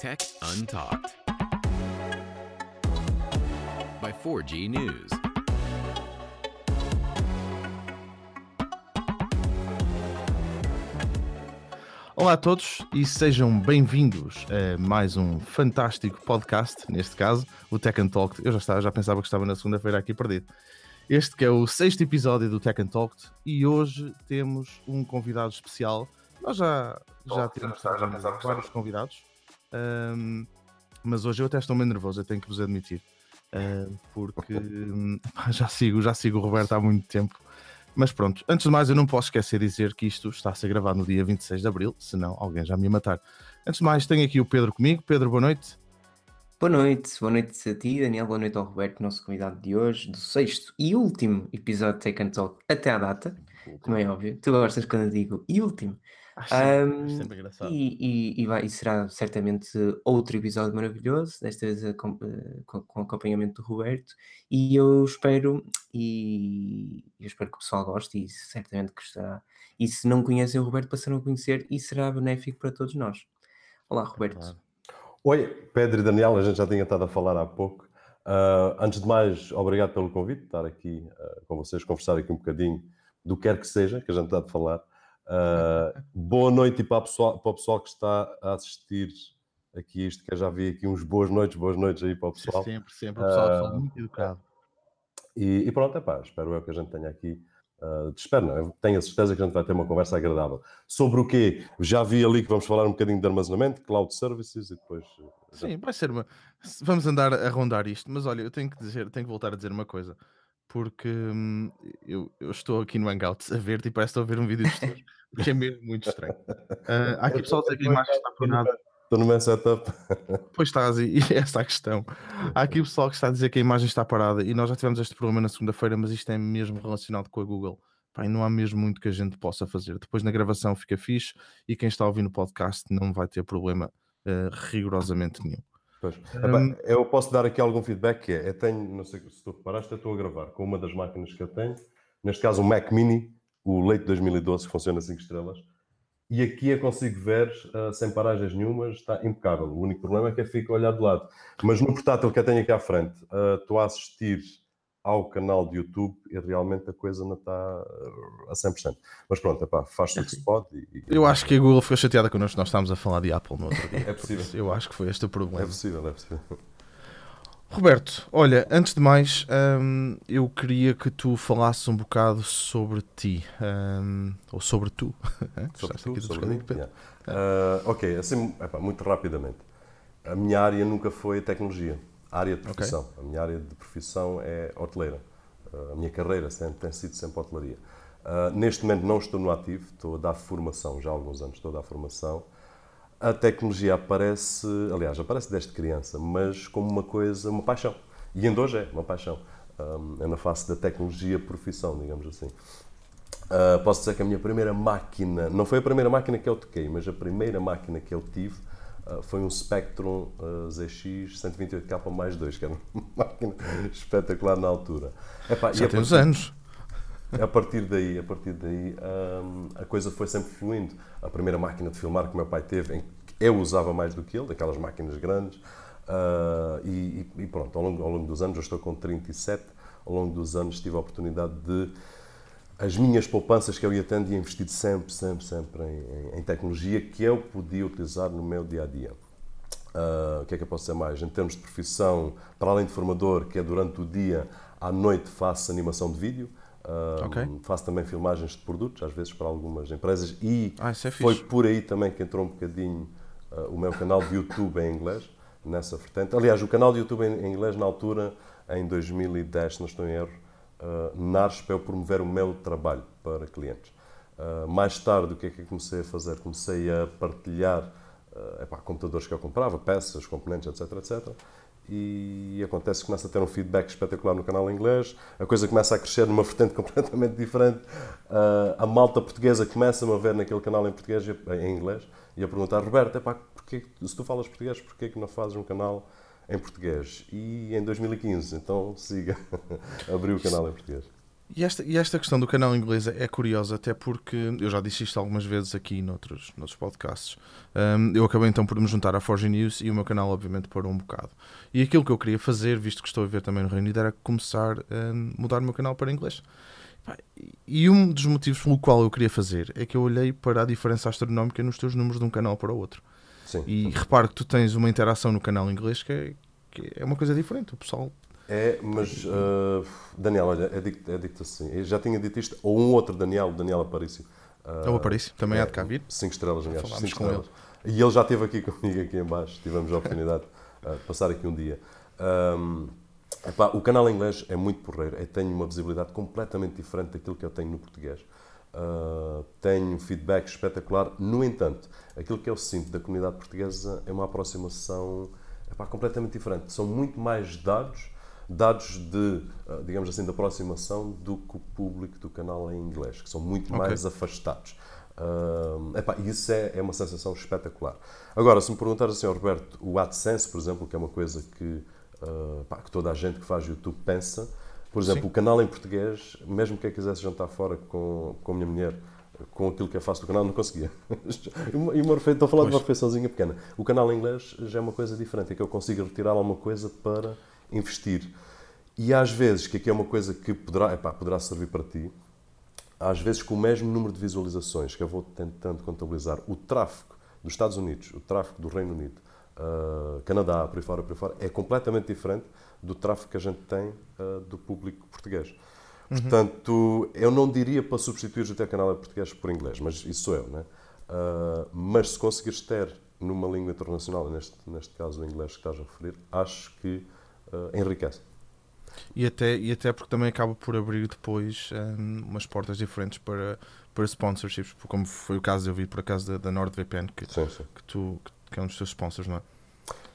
Tech Untalked by 4G News. Olá a todos e sejam bem-vindos a mais um fantástico podcast, neste caso, o Tech and Talk. Eu já, estava, já pensava que estava na segunda-feira aqui perdido. Este que é o sexto episódio do Tech and Talk e hoje temos um convidado especial. Nós já, já temos já, já vários convidados, um, mas hoje eu até estou meio nervoso, eu tenho que vos admitir, uh, porque já sigo, já sigo o Roberto há muito tempo mas pronto, antes de mais, eu não posso esquecer de dizer que isto está a ser gravado no dia 26 de abril, senão alguém já me ia matar. Antes de mais, tenho aqui o Pedro comigo. Pedro, boa noite. Boa noite, boa noite a ti, Daniel, boa noite ao Roberto, nosso convidado de hoje, do sexto e último episódio de Take and Talk até à data, como é óbvio. Tu gostas quando eu digo e último. Um, sempre engraçado. E, e, e, vai, e será certamente outro episódio maravilhoso, desta vez com, eh, com, com acompanhamento do Roberto. E eu espero, e eu espero que o pessoal goste, e certamente gostará. E se não conhecem o Roberto, passarão a conhecer e será benéfico para todos nós. Olá, Roberto. Claro. Oi, Pedro e Daniel, a gente já tinha estado a falar há pouco. Uh, antes de mais, obrigado pelo convite, estar aqui uh, com vocês, conversar aqui um bocadinho do que quer que seja, que a gente está a falar. Uh, boa noite para, pessoal, para o pessoal que está a assistir aqui isto, que eu já vi aqui uns boas noites, boas noites aí para o pessoal. Sempre, sempre, o pessoal uh, muito educado. E, e pronto, epá, espero eu que a gente tenha aqui, uh, espero não, tenho a certeza que a gente vai ter uma conversa agradável. Sobre o quê? Já vi ali que vamos falar um bocadinho de armazenamento, cloud services e depois... Sim, vai ser uma... Vamos andar a rondar isto, mas olha, eu tenho que dizer, tenho que voltar a dizer uma coisa porque hum, eu, eu, estou aqui no Hangout a ver e parece que estou a ver um vídeo de o que é mesmo muito estranho. Uh, há aqui pessoal a dizer que a imagem está apagada. Estou no meu setup. Pois estás, e esta é a questão. Há aqui o pessoal que está a dizer que a imagem está parada e nós já tivemos este problema na segunda-feira, mas isto é mesmo relacionado com a Google. Pai, não há mesmo muito que a gente possa fazer. Depois na gravação fica fixe e quem está ouvindo o podcast não vai ter problema uh, rigorosamente nenhum. Pois. Um, eu posso dar aqui algum feedback que é, eu tenho, não sei se tu reparaste, eu estou a gravar com uma das máquinas que eu tenho, neste caso um Mac Mini, o Leite 2012, que funciona 5 estrelas, e aqui eu consigo ver, uh, sem paragens nenhumas, está impecável. O único problema é que eu fico a olhar de lado. Mas no portátil que eu tenho aqui à frente, uh, estou a assistir ao canal de YouTube e realmente a coisa não está a 100%. Mas pronto, epá, faz o que se pode. E, Eu acho que a Google ficou chateada connosco, nós estávamos a falar de Apple no outro dia. É possível. Eu acho que foi este o problema. É possível, é possível. Roberto, olha, antes de mais, hum, eu queria que tu falasses um bocado sobre ti, hum, ou sobre tu. sobre tu, sobre mim? Yeah. Uh, ok, assim, epá, muito rapidamente. A minha área nunca foi tecnologia a área de profissão. Okay. A minha área de profissão é hoteleira. Uh, a minha carreira sempre, tem sido sempre hotelaria. Uh, neste momento não estou no ativo, estou a dar formação, já há alguns anos estou a dar formação. A tecnologia aparece, aliás, aparece desde criança, mas como uma coisa, uma paixão. E ainda hoje é uma paixão. Um, é na face da tecnologia profissão, digamos assim. Uh, posso dizer que a minha primeira máquina, não foi a primeira máquina que eu toquei, mas a primeira máquina que eu tive ah, foi um Spectrum uh, ZX 128K mais 2, que era uma máquina espetacular na altura. Epá, Já tem uns anos. A partir daí, a parir daí um, a coisa foi sempre fluindo. A primeira máquina de filmar que meu pai teve, em que eu usava mais do que ele, daquelas máquinas grandes, uh, e, e, pronto, ao longo, ao longo dos anos, eu estou com 37, ao longo dos anos tive a oportunidade de as minhas poupanças que eu ia tendo ia investido sempre, sempre, sempre em, em, em, tecnologia que eu podia utilizar no meu dia a dia. Uh, o que é que eu posso dizer mais? Em termos de profissão, para além de formador, que é durante o dia, à noite faço animação de vídeo. Uh, okay. Faço também filmagens de produtos, às vezes para algumas empresas, e ah, é foi por aí também que entrou um bocadinho uh, o meu canal de YouTube em inglês, nessa vertente. Aliás, o canal de YouTube em, inglês, na altura, em 2010, se não estou em erro, uh, nasce para eu promover o meu trabalho para clientes. Uh, mais tarde, o que é que eu comecei a fazer? Comecei a partilhar uh, epá, computadores que eu comprava, peças, componentes, etc, etc. E acontece que começa a ter um feedback espetacular no canal inglês, a coisa começa a crescer numa vertente completamente diferente. Uh, a malta portuguesa começa-me a ver naquele canal em português, em inglês, e a perguntar, Roberto, epá, porque, se tu falas português, porquê que não fazes um canal em português. E em 2015, então siga, abriu o canal em português. E esta, e esta questão do canal inglês é curiosa, até porque eu já disse isto algumas vezes aqui noutros, noutros podcasts. Um, eu acabei então por me juntar à Forge News e o meu canal, obviamente, parou um bocado. E aquilo que eu queria fazer, visto que estou a ver também no Reino Unido, era começar a mudar o meu canal para inglês. E um dos motivos pelo qual eu queria fazer é que eu olhei para a diferença astronómica nos teus números de um canal para o outro. Sim. E reparo que tu tens uma interação no canal inglês que é, que é uma coisa diferente. O pessoal É, mas uh, Daniel, olha, é dito, é dito assim. Eu já tinha dito isto, ou um outro Daniel, Daniel Aparício. Uh, É o Aparício, também há de cá vir. Cinco estrelas, aliás. Falámos cinco com estrelas. E ele já esteve aqui comigo aqui em baixo, tivemos a oportunidade uh, de passar aqui um dia. Um, epá, o canal inglês é muito porreiro, eu tenho uma visibilidade completamente diferente daquilo que eu tenho no português. Uh, tenho feedback espetacular, no entanto, aquilo que eu sinto da comunidade portuguesa é uma aproximação epá, completamente diferente. São muito mais dados, dados de, uh, digamos assim, de aproximação do que o público do canal em inglês, que são muito mais afastados. Uh, epá, isso é, é uma sensação espetacular. Agora, se me perguntares assim, Roberto, o AdSense, por exemplo, que é uma coisa que, uh, pá, que toda a gente que faz YouTube pensa, por exemplo, Sim. o canal em português, mesmo que eu quisesse jantar fora com, com a minha mulher, com aquilo que eu faço do canal, não conseguia. E uma- Estou a falar de uma Pois. refeiçãozinha pequena. O canal em inglês já é uma coisa diferente, é que eu consigo retirar alguma coisa para investir. E às vezes, que aqui é uma coisa que poderá, epá, poderá servir para ti, às vezes com o mesmo número de visualizações que eu vou tentando contabilizar, o tráfego dos Estados Unidos, o tráfego do Reino Unido, ah, Canadá, por aí fora, por aí fora, é completamente diferente do tráfego que a gente tem ah, do público português. Portanto, eu não diria para substituir o teu canal português por inglês, mas isso sou eu, né? Ah, mas se conseguires ter numa língua internacional, neste, neste caso o inglês que estás a referir, acho que ah, enriquece. E até, e até porque também acaba por abrir depois hum, umas portas diferentes para, para sponsorships, como foi o caso, eu vi por acaso da, da NordVPN, que, Sim, sim. que, tu, que é um dos teus sponsors, não é?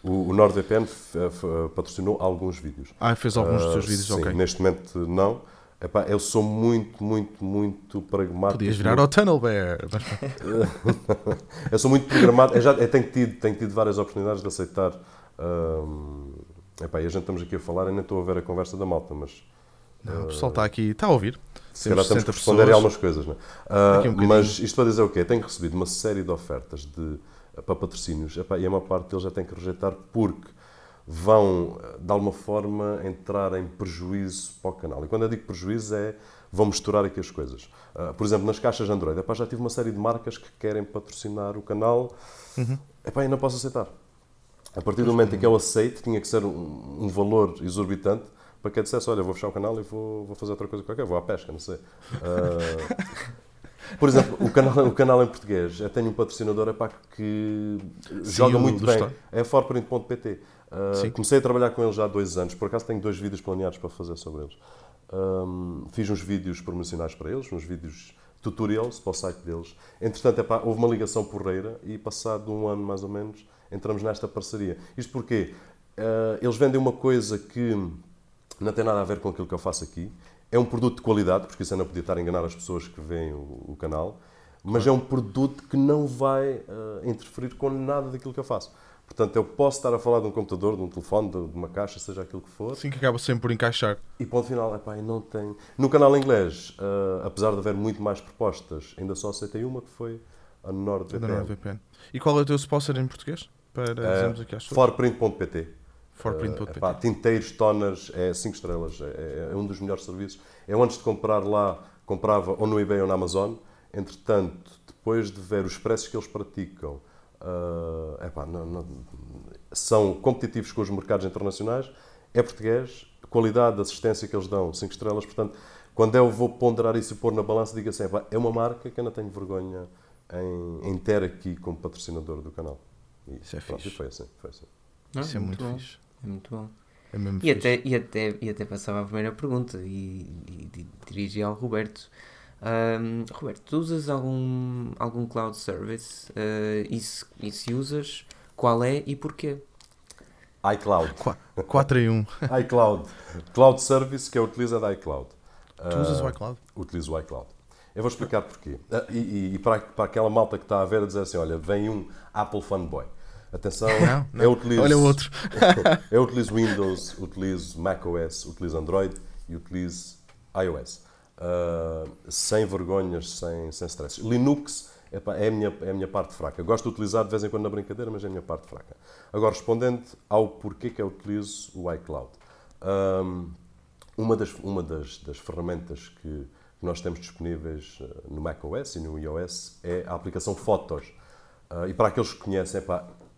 O, o NordVPN f- f- patrocinou alguns vídeos. Ah, fez alguns dos teus Ah, vídeos, sim, ok. Neste momento não. Epá, eu sou muito, muito, muito pragmático. Podias virar ao Tunnel Bear. Eu sou muito programado. Eu, já, eu tenho, tido, tenho tido várias oportunidades de aceitar. hum, epá, e a gente estamos aqui a falar, eu nem estou a ver a conversa da malta, mas não, o pessoal está aqui, está a ouvir. se calhar temos 60 que responder a algumas coisas. Não é? Ah, Aqui um bocadinho. mas isto para dizer o quê? Tenho recebido uma série de ofertas de, para patrocínios epá, e a maior parte deles já tem que rejeitar porque vão, de alguma forma, entrar em prejuízo para o canal. E quando eu digo prejuízo é vão misturar aqui as coisas. Ah, por exemplo, nas caixas Android, epá, já tive uma série de marcas que querem patrocinar o canal Uhum. epá, e não posso aceitar. A partir do momento em que eu aceito, tinha que ser um, um valor exorbitante para que eu dissesse, olha, vou fechar o canal e vou, vou fazer outra coisa qualquer, vou à pesca, não sei. Ah, por exemplo, o canal, o canal em português, eu tenho um patrocinador epá, que joga o muito bem, Store. é forprint.pt. Ah, Sim. comecei a trabalhar com ele já há dois anos, por acaso tenho dois vídeos planeados para fazer sobre eles. Ahm, fiz uns vídeos promocionais para eles, uns vídeos tutorials para o site deles. Entretanto, epá, houve uma ligação porreira e passado um ano mais ou menos entramos nesta parceria. Isto porque ah, eles vendem uma coisa que não tem nada a ver com aquilo que eu faço aqui. É um produto de qualidade, porque isso eu não podia estar a enganar as pessoas que veem o, o canal, mas é um produto que não vai ah, interferir com nada daquilo que eu faço. Portanto, eu posso estar a falar de um computador, de um telefone, de, de uma caixa, seja aquilo que for, Assim que acaba sempre por encaixar. e ponto final, epá, não tem. No canal inglês, ah, apesar de haver muito mais propostas, ainda só aceitei uma que foi a NordVPN. NordVPN. E qual é o teu sponsor em português? Para É, dizermos aqui às. Forprint.pt. Forprint.pt. Uh, epá, tinteiros, toners, é 5 estrelas, é, é um dos melhores serviços. Eu antes de comprar lá, comprava ou no eBay ou na Amazon. Entretanto, depois de ver os preços que eles praticam, uh, epá, não- não- são competitivos com os mercados internacionais, é português, qualidade de assistência que eles dão, 5 estrelas. Portanto, quando eu vou ponderar isso e pôr na balança, digo assim, epá, é uma marca que eu não tenho vergonha em, em ter aqui como patrocinador do canal. E, Isso é pronto, fixe. foi assim, foi assim. Não, Isso é muito bom. fixe. É muito bom. É mesmo E fixe. até, e, até, e até passava a primeira pergunta e, e, e dirigi ao Roberto. Ahm, Roberto, tu usas algum, algum cloud service? Ah, e, se, e se usas, qual é e porquê? iCloud. 4 em 1. iCloud. Cloud Service que eu utilizo é da iCloud. Tu usas Ah, o iCloud? Utilizo o iCloud. Eu vou explicar porquê. Ah, E, e- e para, para aquela malta que está a ver a dizer assim, olha, vem um Apple fanboy. Atenção, Não, não. eu utilizo... Olha o outro. eu utilizo Windows, utilizo macOS, utilizo Android e utilizo iOS. Uh, sem vergonhas, sem, sem stress. Linux é, a minha, é a minha parte fraca. Gosto de utilizar de vez em quando na brincadeira, mas é a minha parte fraca. Agora, respondendo ao porquê que eu utilizo o iCloud. Um, uma das, uma das, das ferramentas que nós temos disponíveis uh, no macOS e no iOS é a aplicação Fotos. Uh, e para aqueles que conhecem,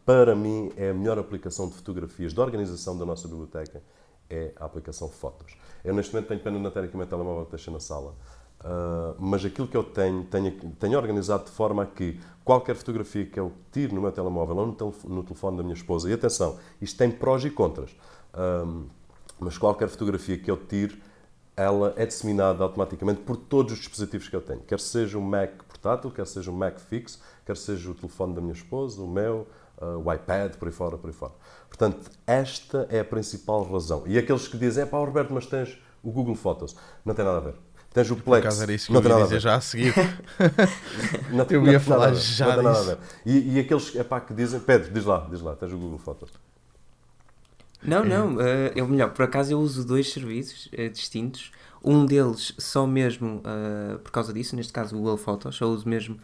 para mim é a melhor aplicação de fotografias de organização da nossa biblioteca é a aplicação Fotos. Eu neste momento tenho pena de não ter aqui o meu telemóvel deixa na sala, uh, mas aquilo que eu tenho, tenho, tenho organizado de forma a que qualquer fotografia que eu tire no meu telemóvel ou no, no telefone da minha esposa, e atenção, isto tem prós e contras, uh, mas qualquer fotografia que eu tire, ela é disseminada automaticamente por todos os dispositivos que eu tenho, quer seja um Mac portátil, quer seja um Mac fixo, quer seja o telefone da minha esposa, o meu, uh, o iPad, por aí fora, por aí fora. Portanto, esta é a principal razão. E aqueles que dizem, é pá, Roberto, mas tens o Google Fotos. Não tem nada a ver. Tens o Plex. Por acaso era isso que não eu ia dizer já a seguir. não, eu ia falar nada, já não tem nada a ver. E, e aqueles é pá, que dizem, Pedro, diz lá, diz lá, tens o Google Fotos. Não, não, uh, eu melhor, por acaso eu uso dois serviços uh, distintos. Um deles só mesmo uh, por causa disso, neste caso o Google Photos, só uso mesmo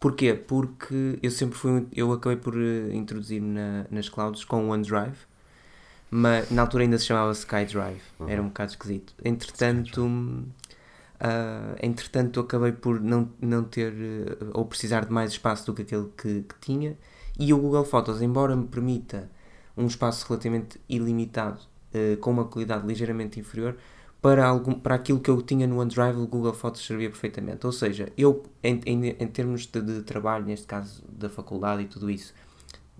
Porquê? Porque eu sempre fui. Eu acabei por uh, introduzir-me na, nas clouds com o OneDrive, mas na altura ainda se chamava SkyDrive, uhum. era um bocado esquisito. Entretanto. Uh, entretanto, acabei por não, não ter uh, ou precisar de mais espaço do que aquele que, que, tinha. E o Google Fotos, embora me permita um espaço relativamente ilimitado, uh, com uma qualidade ligeiramente inferior, para, algum, para aquilo que eu tinha no OneDrive, o Google Fotos servia perfeitamente. Ou seja, eu, em, em, em termos de, de, trabalho, neste caso da faculdade e tudo isso,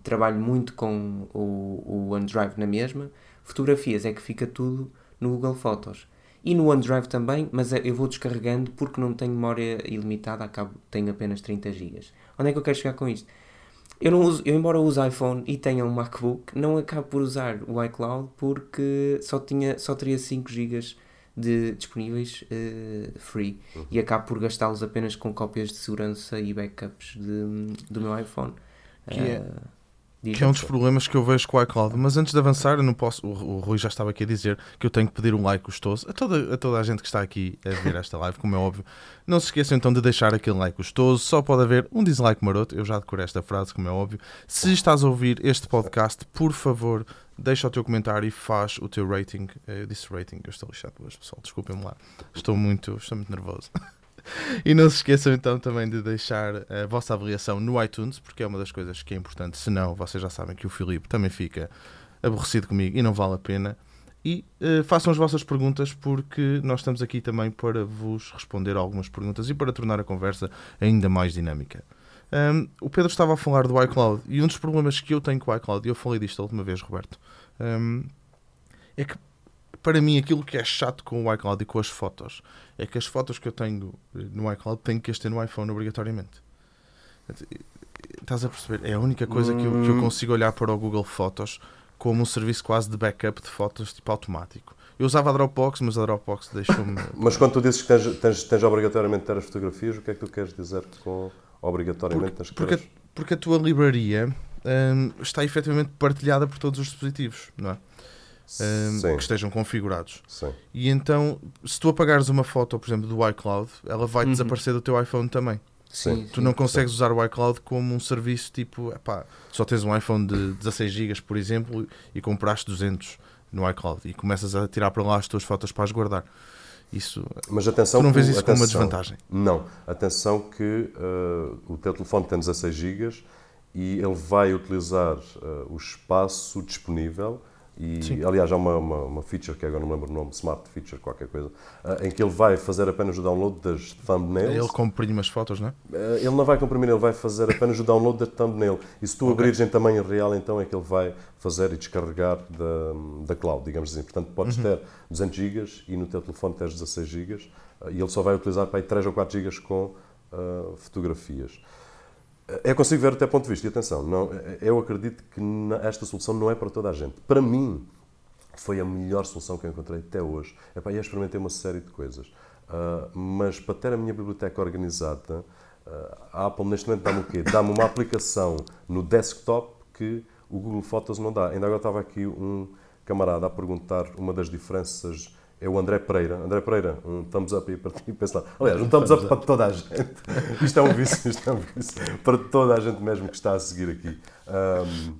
trabalho muito com o, o OneDrive na mesma. Fotografias é que fica tudo no Google Fotos. E no OneDrive também, mas eu vou descarregando porque não tenho memória ilimitada, acabo, tenho apenas 30 GB. Onde é que eu quero chegar com isto? Eu, não uso, eu, embora use iPhone e tenha um MacBook, não acabo por usar o iCloud porque só, tinha, só teria 5 GB de, disponíveis uh, free uhum. e acabo por gastá-los apenas com cópias de segurança e backups de, do meu iPhone. Que é, uh, que é um dos problemas que eu vejo com o iCloud. Mas antes de avançar, eu não posso. O, o Rui já estava aqui a dizer que eu tenho que pedir um like gostoso a toda, a toda a gente que está aqui a ver esta live, como é óbvio. Não se esqueçam então de deixar aquele like gostoso. Só pode haver um dislike maroto. Eu já decorei esta frase, como é óbvio. Se estás a ouvir este podcast, por favor, deixa o teu comentário e faz o teu rating. Eu disse rating, eu estou lixado hoje, pessoal, desculpem-me lá. Estou muito, estou muito nervoso. e não se esqueçam então também de deixar a vossa avaliação no iTunes, porque é uma das coisas que é importante. Senão, vocês já sabem que o Filipe também fica aborrecido comigo e não vale a pena. E uh, façam as vossas perguntas, porque nós estamos aqui também para vos responder algumas perguntas e para tornar a conversa ainda mais dinâmica. Um, o Pedro estava a falar do iCloud e um dos problemas que eu tenho com o iCloud, e eu falei disto a última vez, Roberto, um, é que para mim aquilo que é chato com o iCloud e com as fotos é que as fotos que eu tenho no iCloud tenho que as ter no iPhone obrigatoriamente. Estás a perceber? É a única coisa que eu, que eu hum. consigo olhar para o Google Fotos como um serviço quase de backup de fotos tipo automático. Eu usava a Dropbox, mas a Dropbox deixou-me. mas quando tu dizes que tens, tens, tens obrigatoriamente ter as fotografias, o que é que tu queres dizer com obrigatoriamente porque, nas porque, porque a tua livraria um, está efetivamente partilhada por todos os dispositivos, não é? Um, que estejam configurados. Sim. E então, se tu apagares uma foto, por exemplo, do iCloud, ela vai uhum. desaparecer do teu iPhone também. Sim, tu não consegues usar o iCloud como um serviço tipo, epá, só tens um iPhone de 16 GB, por exemplo, e compraste 200 no iCloud e começas a tirar para lá as tuas fotos para as guardar. Isso, Mas atenção, tu não vês isso atenção, como uma desvantagem? Não. Atenção que uh, o teu telefone tem 16 GB e ele vai utilizar uh, o espaço disponível e, Sim. aliás, há uma, uma, uma, feature, que agora não me lembro o nome, Smart Feature, qualquer coisa, uh, em que ele vai fazer apenas o download das thumbnails. Ele comprime as fotos, não é? Uh, ele não vai comprimir, ele vai fazer apenas o download da thumbnail. E se tu okay. abrires em tamanho real, então é que ele vai fazer e descarregar da, da cloud, digamos assim. Portanto, podes uhum. ter 200 GB e no teu telefone tens 16 GB uh, e ele só vai utilizar para aí 3 ou 4 GB com fotografias. É consigo ver até ponto de vista, e atenção, não, eu acredito que esta solução não é para toda a gente. Para mim, foi a melhor solução que eu encontrei até hoje. Epá, eu experimentei uma série de coisas, uh, mas para ter a minha biblioteca organizada, uh, a Apple neste momento dá-me o quê? Dá-me uma aplicação no desktop que o Google Fotos não dá. Ainda agora estava aqui um camarada a perguntar uma das diferenças é o André Pereira. André Pereira, um thumbs up aí para ti. Lá. Aliás, um thumbs up para toda a gente. Isto é um vício, isto é um vício. Para toda a gente mesmo que está a seguir aqui. Um,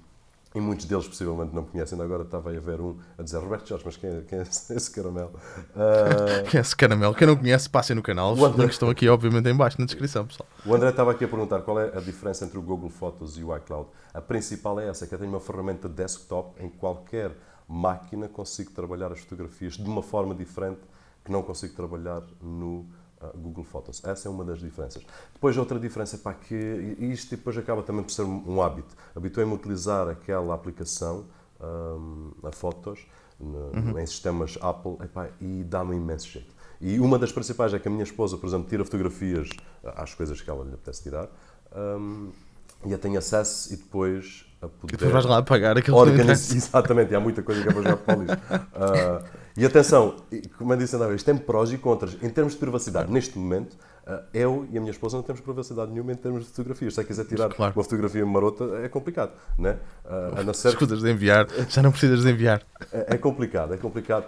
e muitos deles possivelmente não conhecem. Ainda agora estava a ver um a dizer Roberto Jorge, mas quem, é, quem é esse caramelo? Uh... Quem é esse caramelo? Quem não conhece, passem no canal. Os André... links estão aqui, obviamente, em baixo na descrição, pessoal. O André estava aqui a perguntar qual é a diferença entre o Google Fotos e o iCloud. A principal é essa, que eu tenho uma ferramenta desktop em qualquer máquina consigo trabalhar as fotografias de uma forma diferente que não consigo trabalhar no uh, Google Photos. Essa é uma das diferenças. Depois, outra diferença, pá, que isto depois acaba também por ser um hábito. Habituei-me a utilizar aquela aplicação, um, a Fotos, uhum. em sistemas Apple, epá, e dá-me imenso jeito. E uma das principais é que a minha esposa, por exemplo, tira fotografias às coisas que ela lhe apetece tirar. Um, e eu tenho acesso e depois a poder. E tu vais lá pagar aquilo organiz... Exatamente, e há muita coisa que é para jogar para o lixo. Uh, e atenção, como eu disse ainda isto tem prós e contras. Em termos de privacidade, neste momento, uh, eu e a minha esposa não temos privacidade nenhuma em termos de fotografias. Se quiser tirar claro. uma fotografia marota, é complicado. Né? Uh, a não ser... Escutas de enviar, já não precisas de enviar. É, é complicado, é complicado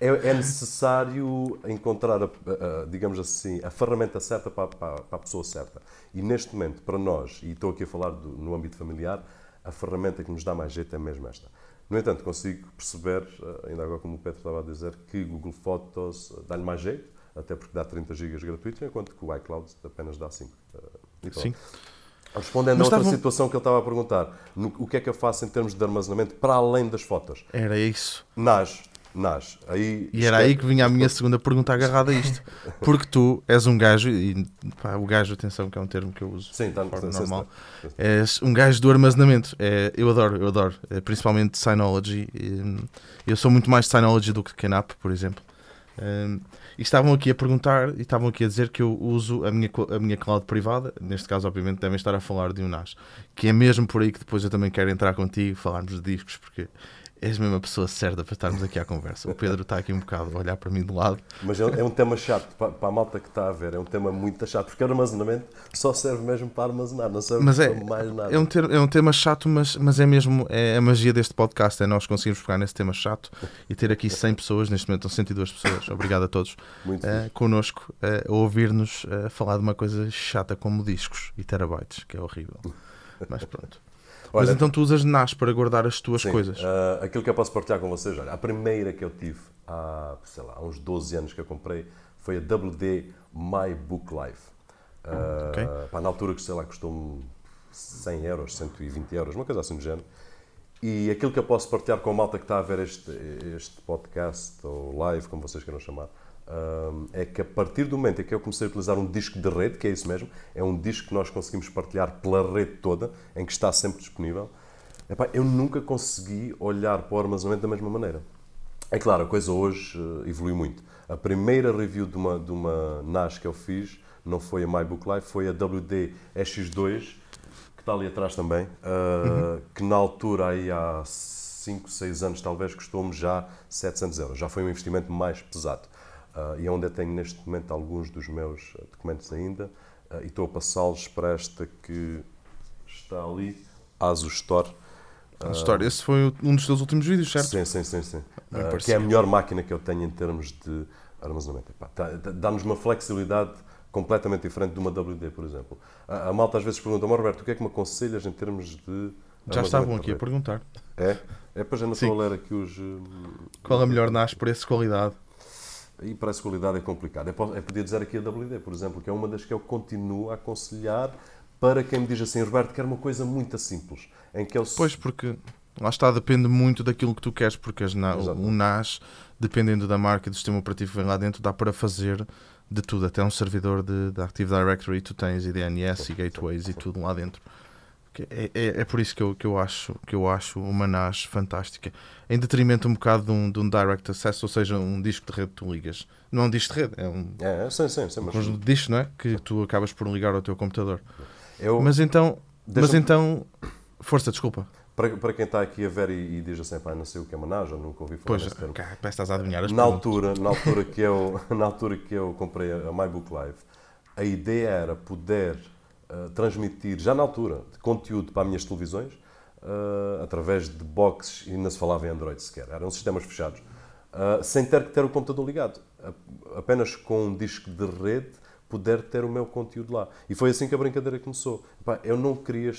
é, é, necessário encontrar, a, a, digamos assim, a ferramenta certa para, para, para, a pessoa certa. E neste momento, para nós, e estou aqui a falar do, no âmbito familiar, a ferramenta que nos dá mais jeito é mesmo esta. No entanto, consigo perceber, eh, ainda agora como o Pedro estava a dizer, que Google Fotos eh, dá-lhe mais jeito, até porque dá 30 GB gratuitos, enquanto que o iCloud apenas dá 5. Eh, Sim. Respondendo Mas a outra estavam... situação que ele estava a perguntar, no, o que é que eu faço em termos de armazenamento para além das fotos? Era isso. NAS, nasce. Aí, e era aí que vinha a minha segunda pergunta agarrada a isto. Porque tu és um gajo, e pá, o gajo, atenção, que é um termo que eu uso sim, tá, de forma normal, és um gajo do armazenamento. É, eu adoro, eu adoro, é, principalmente Synology. Eu sou muito mais Synology do que Canap, por exemplo. Um, e estavam aqui a perguntar e estavam aqui a dizer que eu uso a minha, a minha cloud privada. Neste caso, obviamente, devem estar a falar de um NAS, que é mesmo por aí que depois eu também quero entrar contigo, falarmos de discos, porque és mesmo a pessoa certa para estarmos aqui à conversa. O Pedro está aqui um bocado a olhar para mim de lado. Mas é, é um tema chato para, para, a malta que está a ver, é um tema muito chato, porque o armazenamento só serve mesmo para armazenar, não serve mas é, para mais nada. É um, ter, é um tema chato, mas, mas é mesmo é a magia deste podcast, é nós conseguirmos pegar nesse tema chato e ter aqui 100 pessoas, neste momento estão 102 pessoas, obrigado a todos, muito uh, connosco, uh, a ouvir-nos uh, falar de uma coisa chata como discos e terabytes, que é horrível. Mas pronto. Olha, Mas então tu usas NAS para guardar as tuas sim, coisas? Uh, aquilo que eu posso partilhar com vocês, olha, a primeira que eu tive há, sei lá, há uns 12 anos que eu comprei foi a WD My Book Live. Uh, okay. pá, na altura que, sei lá, custou-me 100 euros, 120 euros, uma coisa assim do género. E aquilo que eu posso partilhar com a malta que está a ver este, este podcast, ou live, como vocês queiram chamar, é que a partir do momento em que eu comecei a utilizar um disco de rede, que é isso mesmo, é um disco que nós conseguimos partilhar pela rede toda, em que está sempre disponível, epá, eu nunca consegui olhar para o armazenamento da mesma maneira. É claro, a coisa hoje uh, evoluiu muito. A primeira review de uma, de uma NAS que eu fiz não foi a MyBook Live, foi a WD X2, que está ali atrás também, uh, uhum. que na altura, aí há 5, 6 anos talvez, custou-me já 700 euros. Já foi um investimento mais pesado. Uh, e é onde eu tenho neste momento alguns dos meus ah, documentos ainda uh, e estou a passá-los para esta que está ali, Asus Store. Asus Store, esse foi um dos teus últimos vídeos, certo? Sim, sim, sim. sim. que é a melhor máquina que eu tenho em termos de armazenamento. Tá, dá-nos uma flexibilidade completamente diferente de uma WD, por exemplo. A, a malta às vezes pergunta, Roberto, o que é que me aconselhas em termos de. Já estavam aqui a perguntar. É? É para já não estou a ler aqui os. Qual a melhor NAS, preço-qualidade? E para essa qualidade é complicado. É poder dizer aqui a WD, por exemplo, que é uma das que eu continuo a aconselhar para quem me diz assim, Roberto, quer uma coisa muito simples, em que eu... Pois, porque lá está, depende muito daquilo que tu queres, porque as o NAS, dependendo da marca e do sistema operativo que vem lá dentro, dá para fazer de tudo, até um servidor de, de Active Directory tu tens, e DNS, e gateways, e tudo lá dentro. É, é, é, por isso que eu, que, eu acho, que eu acho uma NAS fantástica. Em detrimento um bocado de um, de um Direct Access, ou seja, um disco de rede que tu ligas. Não é um disco de rede, é um, é, sim, sim, sim, um disco, não é? Que tu acabas por ligar ao teu computador. Eu... Mas então, mas então, força, desculpa. Para, para quem está aqui a ver e, e diz assim, pá, não sei o que é uma NAS, eu nunca ouvi falar pois, nesse termo. Que estás a adivinhar as na altura, na altura que eu Na altura que eu comprei a, a MyBook Live, a ideia era poder uh, transmitir, já na altura, conteúdo para as minhas televisões, uh, através de boxes, e não se falava em Android sequer, eram sistemas fechados. uh, sem ter que ter o computador ligado. Apenas com um disco de rede puder ter o meu conteúdo lá. E foi assim que a brincadeira começou. Epá, eu não queria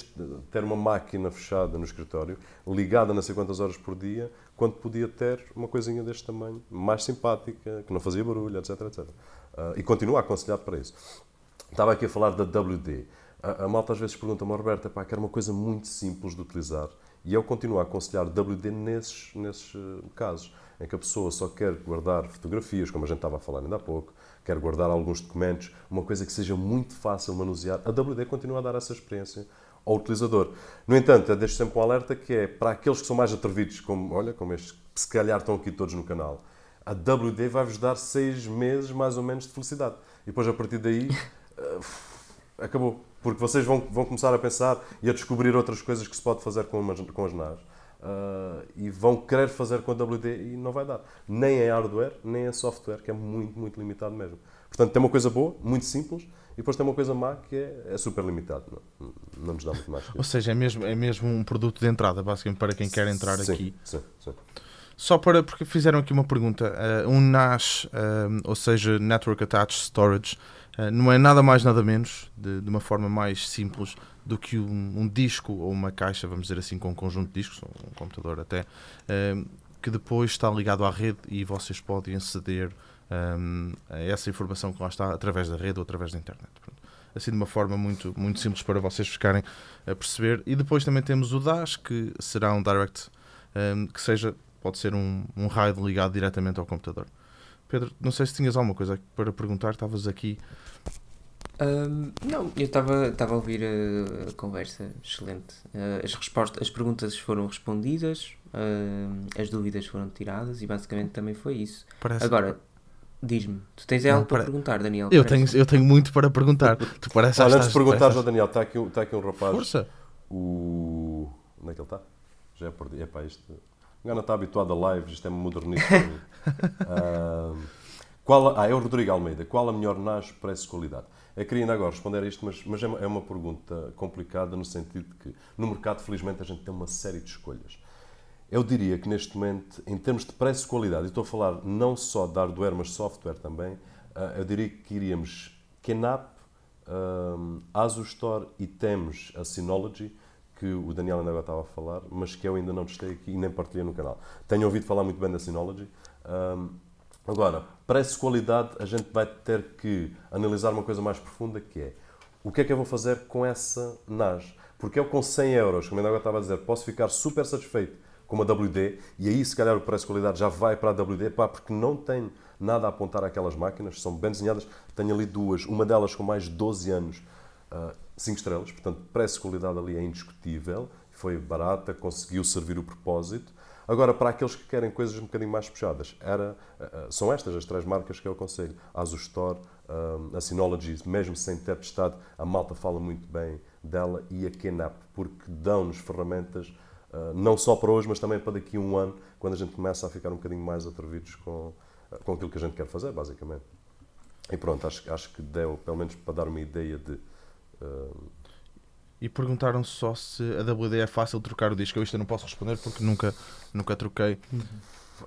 ter uma máquina fechada no escritório, ligada não sei quantas horas por dia, quando podia ter uma coisinha deste tamanho, mais simpática, que não fazia barulho, etc, etc. Uh, e continuo aconselhado para isso. Estava aqui a falar da WD. A, a malta às vezes pergunta-me, Roberto, epá, que era uma coisa muito simples de utilizar. E eu continuo a aconselhar WD nesses, nesses uh, casos, em que a pessoa só quer guardar fotografias, como a gente estava a falar ainda há pouco, quer guardar alguns documentos, uma coisa que seja muito fácil manusear, a WD continua a dar essa experiência ao utilizador. No entanto, eu deixo sempre um alerta que é para aqueles que são mais atrevidos, como, olha, como estes, que se calhar estão aqui todos no canal, a WD vai-vos dar seis meses mais ou menos de felicidade. E depois, a partir daí, uh, acabou. Porque vocês vão, vão começar a pensar e a descobrir outras coisas que se pode fazer com, com as NAS. Uh, e vão querer fazer com a WD e não vai dar. Nem em hardware, nem em software, que é muito, muito limitado mesmo. Portanto, tem uma coisa boa, muito simples, e depois tem uma coisa má que é, é super limitado. Não, não nos dá muito mais. Ou seja, é mesmo, é mesmo um produto de entrada, basicamente, para quem quer entrar sim, aqui. Sim, sim. Só para, porque fizeram aqui uma pergunta. Uh, um NAS, uh, ou seja, Network Attached Storage, não é nada mais, nada menos, de, de uma forma mais simples, do que um, um, disco ou uma caixa, vamos dizer assim, com um conjunto de discos, um computador até, um, que depois está ligado à rede e vocês podem aceder um, a essa informação que lá está através da rede ou através da internet. Assim, de uma forma muito, muito simples para vocês ficarem a perceber. E depois também temos o DAS, que será um direct, que seja, pode ser um, um RAID ligado diretamente ao computador. Pedro, não sei se tinhas alguma coisa para perguntar, estavas aqui um, não, eu estava a ouvir a, a conversa, excelente. Uh, as, respostas, as perguntas foram respondidas, uh, as dúvidas foram tiradas e basicamente também foi isso. Parece... Agora, diz-me, tu tens algo para perguntar, Daniel? Eu tenho, eu tenho muito para perguntar. tu parece Olha, antes de perguntar, João Daniel, está aqui, está aqui um rapaz. Força! O... Onde é que ele está? Já é perdi. Epá, isto. O não está habituado a lives, isto é modernista. qual Ah, é o Rodrigo Almeida. Qual a melhor NAS preço-qualidade? Eu queria ainda agora responder a isto, mas, mas é, uma, é uma pergunta complicada no sentido de que no mercado, felizmente, a gente tem uma série de escolhas. Eu diria que neste momento, em termos de preço-qualidade, e estou a falar não só de hardware, mas software também, ah, eu diria que iríamos Kenap, um, Asus Store e temos a Synology, que o Daniel ainda agora estava a falar, mas que eu ainda não testei aqui e nem partilhei no canal. Tenho ouvido falar muito bem da Synology. Um, Agora, preço-qualidade, a gente vai ter que analisar uma coisa mais profunda que é o que é que eu vou fazer com essa NAS? Porque eu com 100 euros, como ainda agora estava a dizer, posso ficar super satisfeito com uma WD e aí se calhar o preço-qualidade já vai para a WD, pá, porque não tenho nada a apontar àquelas máquinas, são bem desenhadas. Tenho ali duas, uma delas com mais de 12 anos, 5 uh, estrelas, portanto, preço-qualidade ali é indiscutível, foi barata, conseguiu servir o propósito. Agora, para aqueles que querem coisas um bocadinho mais puxadas, era, eh, eh, são estas as três marcas que eu aconselho. A Asus Store, eh, a Synology, mesmo sem ter testado, a malta fala muito bem dela, e a Kenap, porque dão-nos ferramentas não só para hoje, mas também para daqui a um ano, quando a gente começa a ficar um bocadinho mais atrevidos com, com aquilo que a gente quer fazer, basicamente. E pronto, acho, acho que deu, pelo menos para dar uma ideia de e perguntaram só se a WD é fácil trocar o disco. Eu isto eu não posso responder porque nunca, nunca troquei.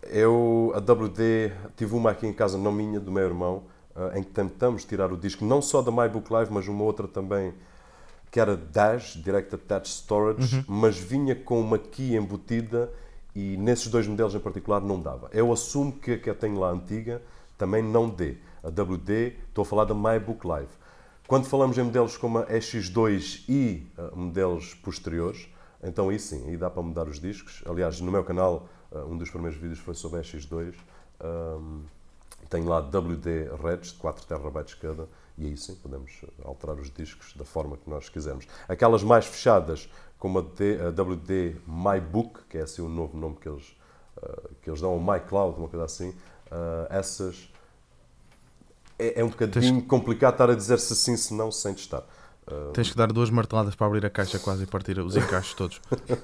Eu, a WD, tive uma aqui em casa, não minha, do meu irmão, eh, em que tentamos tirar o disco, não só da MyBook Live, mas uma outra também, que era Dash, Direct Attached Storage, uhum. mas vinha com uma key embutida e nesses dois modelos em particular não dava. Eu assumo que a que eu tenho lá antiga também não dê. A WD, estou a falar da MyBook Live. Quando falamos em modelos como a X2 e uh, modelos posteriores, então aí sim, aí dá para mudar os discos. Aliás, no meu canal, uh, um dos primeiros vídeos foi sobre a X2. Um, tenho lá WD Reds de 4 terabytes cada e aí sim podemos alterar os discos da forma que nós quisermos. Aquelas mais fechadas, como a, D, a WD MyBook, que é assim o novo nome que eles, uh, que eles dão, o MyCloud, uma coisa assim, essas é, é um bocadinho Tens... complicado estar a dizer se sim, se não, sem testar. Uh... Tens que dar duas marteladas para abrir a caixa quase e partir os encaixes todos.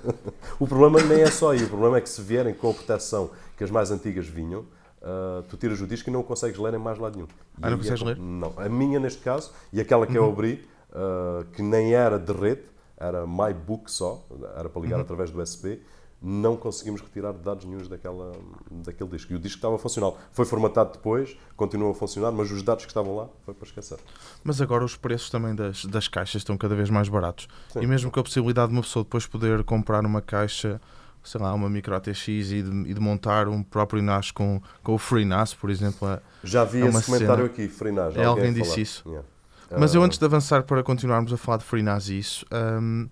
o problema nem é só aí, o problema é que se vierem com a proteção que as mais antigas vinham, uh, tu tiras o disco e não o consegues ler em mais lado nenhum. Ah, não consegues é... ler? Não. A minha, neste caso, e aquela que uhum. eu abri, uh, que nem era de rede, era MyBook só, era para ligar uhum. através do USB, não conseguimos retirar dados nenhums daquela, daquele disco. E o disco estava funcional. Foi formatado depois, continuou a funcionar, mas os dados que estavam lá foi para esquecer. Mas agora os preços também das, das caixas estão cada vez mais baratos. Sim. E mesmo com a possibilidade de uma pessoa depois poder comprar uma caixa, sei lá, uma micro ATX e de, e de montar um próprio NAS com, com o FreeNAS, por exemplo. é- Já vi É esse comentário cena. aqui, Freinage. É, alguém a disse isso. Yeah. Mas eu Ah, antes de avançar para continuarmos a falar de FreeNAS e isso, hum,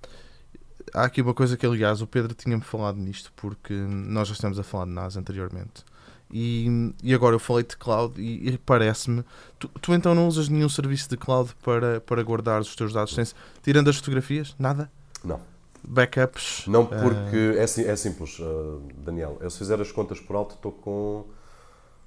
há aqui uma coisa que, aliás, o Pedro tinha-me falado nisto, porque nós já estamos a falar de NAS anteriormente. E, e agora eu falei de cloud e, e parece-me. Tu, tu então não usas nenhum serviço de cloud para, para guardar os teus dados? Tens- tirando as fotografias? Nada? Não. Backups? Não, Ah, porque é, si- é simples, ah, Daniel. Eu, se fizer as contas por alto, estou com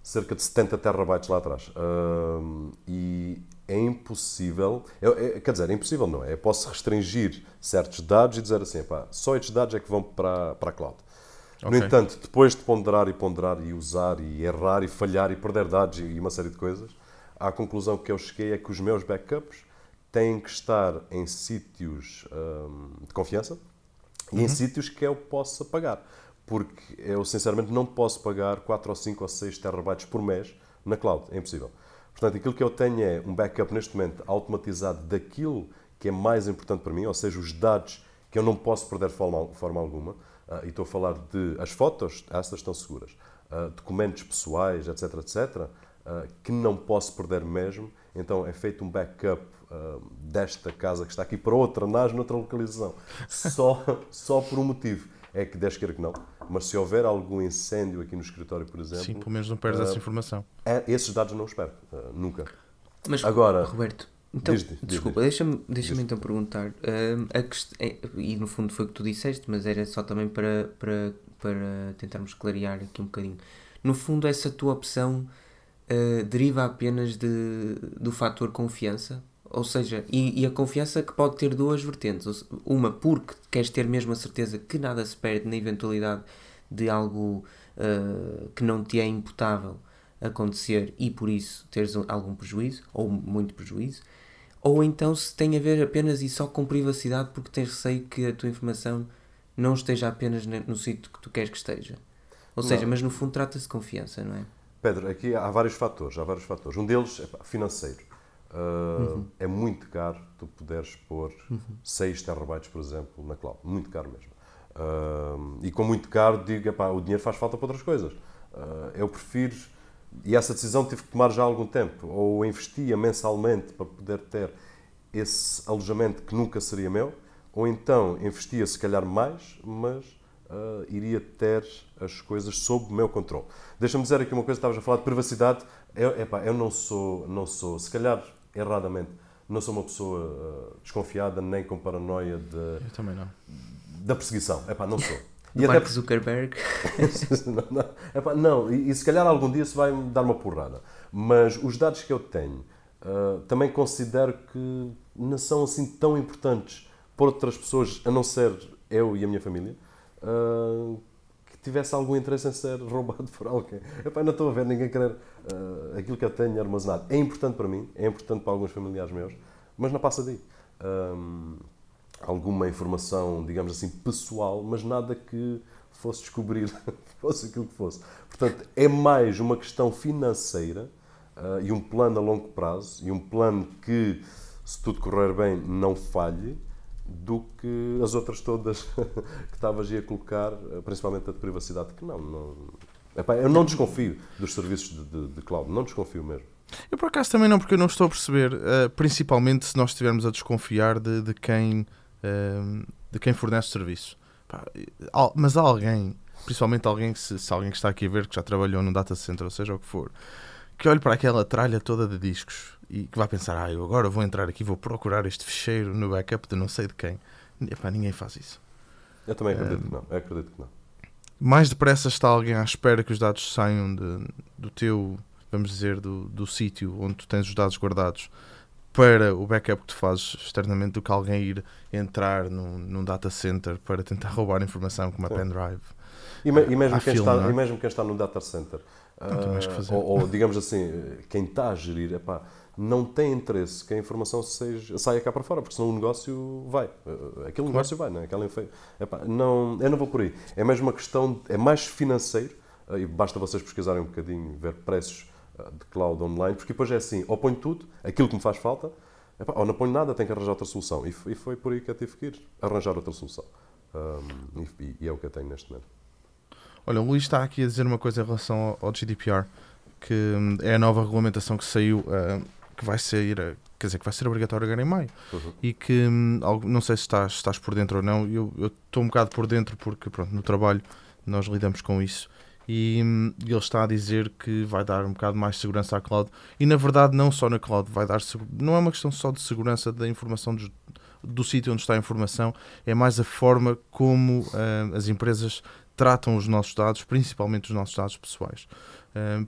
cerca de 70 terabytes lá atrás. Ah, e é impossível. é- é- quer dizer, é impossível não é? Eu posso restringir certos dados e dizer assim: pá, só estes dados é que vão para, para a cloud. No Ok. entanto, depois de ponderar e ponderar e usar e errar e falhar e perder dados e uma série de coisas, a conclusão que eu cheguei é que os meus backups têm que estar em sítios hum, de confiança e em sítios que eu possa pagar. Porque eu, sinceramente, não posso pagar 4 ou 5 ou 6 terabytes por mês na cloud. É impossível. Portanto, aquilo que eu tenho é um backup neste momento automatizado daquilo que é mais importante para mim, ou seja, os dados que eu não posso perder de forma, forma alguma. Ah, e estou a falar de as fotos, essas estão seguras. Ah, documentos pessoais, etc, etc, ah, que não posso perder mesmo. Então é feito um backup ah, desta casa que está aqui para outra NAS, noutra localização. Só, só por um motivo. É que Deus queira que não. Mas se houver algum incêndio aqui no escritório, por exemplo, Sim, pelo menos não perdes Ah, essa informação. é- esses dados não os perco. ah, nunca. Mas, Agora- Roberto, então, Diz, diz, desculpa, deixa-me deixa então perguntar. hum, a quest- é- e no fundo foi o que tu disseste, mas era só também para, para, para tentarmos clarear aqui um bocadinho. No fundo, essa tua opção uh, deriva apenas de, do fator confiança? Ou seja, e, e a confiança que pode ter duas vertentes. Uma, porque queres ter mesmo a certeza que nada se perde na eventualidade de algo uh, que não te é imputável acontecer e por isso teres um- algum prejuízo, ou muito prejuízo, ou então se tem a ver apenas e só com privacidade porque tens receio que a tua informação não esteja apenas no sítio que tu queres que esteja. Ou seja, Não. mas no fundo trata-se de confiança, não é? Pedro, aqui há vários fatores, há vários fatores. Um deles é financeiro. Uh, É muito caro tu puderes pôr 6 terabytes, por exemplo, na cloud. Muito caro mesmo. Uh, e com muito caro digo, epá, o dinheiro faz falta para outras coisas. Uh, eu prefiro, e essa decisão tive que tomar já há algum tempo, ou investia mensalmente para poder ter esse alojamento que nunca seria meu, ou então investia se calhar mais, mas ah, iria ter as coisas sob o meu controle. Deixa-me dizer aqui uma coisa, estavas a falar de privacidade. Eu, epá, eu não sou, não sou, se calhar erradamente, não sou uma pessoa ah, desconfiada nem com paranoia de, Eu também não. da perseguição. Epá, não sou. Do E até Mark Zuckerberg. não, não, Epá, não, e, e se calhar algum dia se vai me dar uma porrada. Mas os dados que eu tenho ah, também considero que não são assim tão importantes para outras pessoas, a não ser eu e a minha família, que tivesse algum interesse em ser roubado por alguém. Epá, não estou a ver ninguém querer ah, aquilo que eu tenho armazenado. É importante para mim, é importante para alguns familiares meus, mas não passa daí. Ah, alguma informação, digamos assim, pessoal, mas nada que fosse descobrir, fosse aquilo que fosse. Portanto, é mais uma questão financeira ah, e um plano a longo prazo e um plano que, se tudo correr bem, não falhe, do que as outras todas que estavas a colocar, ah, principalmente a de privacidade, que não, não Epá, eu não desconfio dos serviços de, de- de cloud, não desconfio mesmo. Eu por acaso também não, porque eu não estou a perceber, eh, principalmente se nós estivermos a desconfiar de, de quem, eh, de quem fornece o serviço. Mas há alguém, principalmente alguém que se, se alguém que está aqui a ver que já trabalhou num data center, ou seja o que for, que olhe para aquela tralha toda de discos e que vai pensar, ah, eu agora vou entrar aqui, vou procurar este ficheiro no backup de não sei de quem. Epá, ninguém faz isso. Eu também acredito que não. Eu acredito que não. mais depressa está alguém à espera que os dados saiam de- do teu, vamos dizer, do, do sítio onde tu tens os dados guardados para o backup que tu fazes externamente do que alguém ir entrar num, num data center para tentar roubar informação com uma Sim. pendrive. E, me- e mesmo Há quem filme, está, é? e mesmo quem está no data center, Não ah, fazer. ou, ou, digamos assim, quem está a gerir, epá, não tem interesse que a informação seja, saia cá para fora, porque senão o negócio vai. Uh, Aquele negócio vai, não é? Aquela. Epá, não, eu não vou por aí. É mesmo uma questão, é mais financeiro, uh, e basta vocês pesquisarem um bocadinho, ver preços uh, de cloud online, porque depois é assim, ou ponho tudo, aquilo que me faz falta, epá, ou não ponho nada, tenho que arranjar outra solução. E, foi, por aí que eu tive que ir, arranjar outra solução. Um, e, e, é o que eu tenho neste momento. Olha, o Luís está aqui a dizer uma coisa em relação ao, ao GDPR, que hum, é a nova regulamentação que saiu que vai ser, quer dizer, que vai ser obrigatório agora em maio. Uhum. E que, hum, não sei se estás, estás por dentro ou não, eu estou um bocado por dentro porque, pronto, no trabalho nós lidamos com isso. E hum, ele está a dizer que vai dar um bocado mais segurança à cloud. E na verdade, não só na cloud, vai dar. Não é uma questão só de segurança da informação dos, do sítio onde está a informação, é mais a forma como uh, as empresas tratam os nossos dados, principalmente os nossos dados pessoais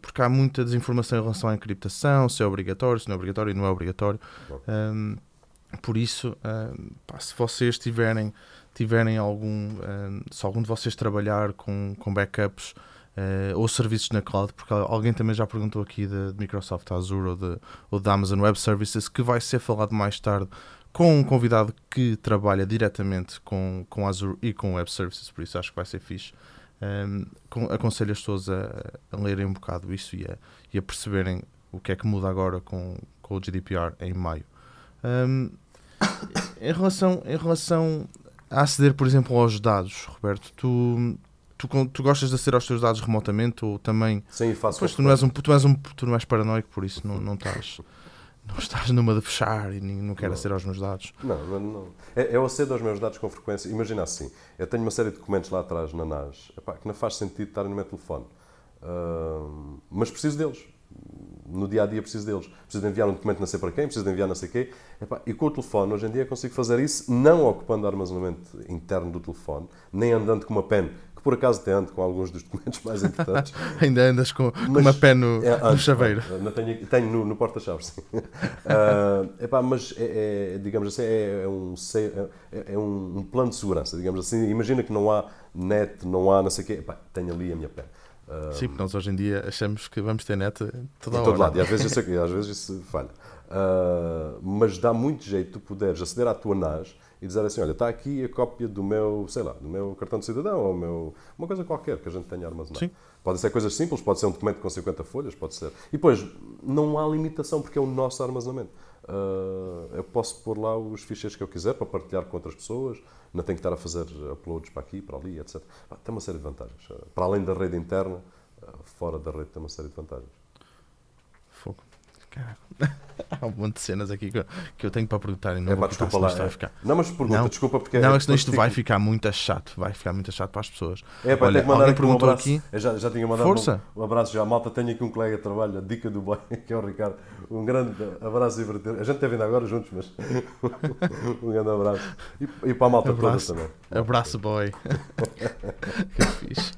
porque há muita desinformação em relação à encriptação, se é obrigatório, se não é obrigatório e não é obrigatório. Um, por isso, um, pá, se vocês tiverem, tiverem algum, um, se algum de vocês trabalhar com, com backups uh, ou serviços na cloud, porque alguém também já perguntou aqui de, de Microsoft Azure ou de, ou de Amazon Web Services, que vai ser falado mais tarde com um convidado que trabalha diretamente com, com Azure e com Web Services, por isso acho que vai ser fixe. Um, aconselho as pessoas a, a, lerem um bocado isso e a, e a, perceberem o que é que muda agora com, com o GDPR em maio. Um, em, relação, em relação a aceder, por exemplo, aos dados, Roberto, tu, tu, tu gostas de aceder aos teus dados remotamente ou também. Sim, faço. Pois, tu, não és um, tu, és um, tu não és paranoico, por isso não, não estás não estás numa de fechar e não quero aceder aos meus dados. Não, não, não. É, eu acedo aos meus dados com frequência. Imagina assim, eu tenho uma série de documentos lá atrás na NAS epá, que não faz sentido estar no meu telefone. Uh, mas preciso deles. No dia a dia preciso deles. Preciso de enviar um documento não sei para quem, preciso de enviar não sei quem. Epá, e com o telefone, hoje em dia, consigo fazer isso não ocupando armazenamento interno do telefone, nem andando com uma pen por acaso até ando com alguns dos documentos mais importantes. Ainda andas com, mas, uma pena no, é, no chaveiro. Não, tenho, tenho no, no porta-chaves, sim. uh, epá, mas, é, é, digamos assim, é, é um, é, é, um, um, plano de segurança, digamos assim. Imagina que não há net, não há não sei o quê. Epá, tenho ali a minha pena. Uh, sim, porque nós hoje em dia achamos que vamos ter net toda a hora. Todo lado, e às vezes, isso, às vezes isso falha. Uh, mas dá muito jeito tu poderes aceder à tua NAS e dizer assim, olha, está aqui a cópia do meu, sei lá, do meu cartão de cidadão, ou meu, uma coisa qualquer que a gente tenha armazenado. Sim. Pode ser coisas simples, pode ser um documento com 50 folhas, pode ser. E depois, não há limitação, porque é o nosso armazenamento. Uh, eu posso pôr lá os ficheiros que eu quiser para partilhar com outras pessoas, não tenho que estar a fazer uploads para aqui, para ali, etc. tem uma série de vantagens. Para além da rede interna, uh, fora da rede tem uma série de vantagens. Há um monte de cenas aqui que eu, que eu tenho para perguntar e não é, vou desculpa lá. Vai ficar. Não, mas pergunta, não, desculpa porque Não, é, senão isto vai ficar muito chato, vai ficar muito chato para as pessoas. É, pá, Olha, alguém perguntou um aqui. Eu já, já tinha mandado Força. Um, um, abraço já. Malta, tenho aqui um colega de trabalho, a dica do boy, que é o Ricardo. Um grande abraço e A gente tem vindo agora juntos, mas um grande abraço. E, e para a malta abraço, toda também. Abraço, boy. que fixe.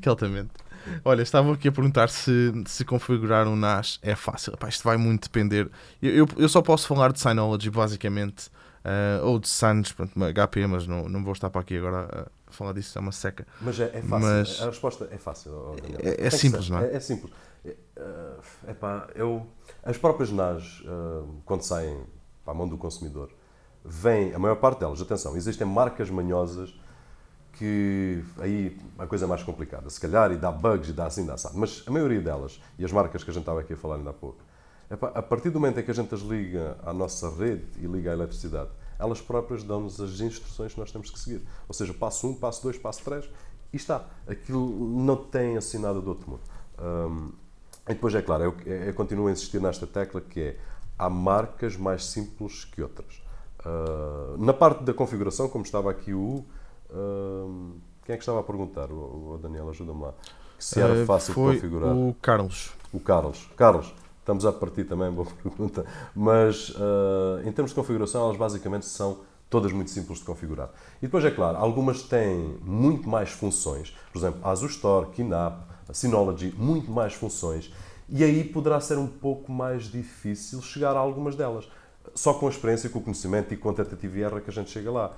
Que altamente. Olha, estavam aqui a perguntar se, se configurar um NAS é fácil. Epá, isto vai muito depender. Eu, eu, eu, só posso falar de Synology, basicamente, uh, ou de Suns, HP, mas não, não vou estar para aqui agora a falar disso, é uma seca. Mas é, é fácil, mas... a resposta é fácil. É, é simples, não é? É, é simples. É, epá, eu, as próprias NAS, uh, quando saem para a mão do consumidor, vêm, a maior parte delas, atenção, existem marcas manhosas que aí a coisa é mais complicada, se calhar, e dá bugs e dá assim, dá assim. Mas a maioria delas, e as marcas que a gente estava aqui a falar ainda há pouco, a partir do momento em que a gente as liga à nossa rede e liga à eletricidade, elas próprias dão-nos as instruções que nós temos que seguir. Ou seja, passo 1, um, passo 2, passo 3, e está. Aquilo não tem assim nada do outro mundo. Um, e depois, é claro, eu, eu, continuo a insistir nesta tecla que é há marcas mais simples que outras. Uh, na parte da configuração, como estava aqui o quem é que estava a perguntar? O, o Daniel, ajuda-me lá. Se era uh, fácil de configurar. O Carlos. O Carlos. Carlos, estamos a partir também, boa pergunta. Mas uh, em termos de configuração, elas basicamente são todas muito simples de configurar. E depois, é claro, algumas têm muito mais funções. Por exemplo, a Azure Store, Kinap, a Synology, muito mais funções. E aí poderá ser um pouco mais difícil chegar a algumas delas. Só com a experiência, com o conhecimento e com a tentativa e erro que a gente chega lá.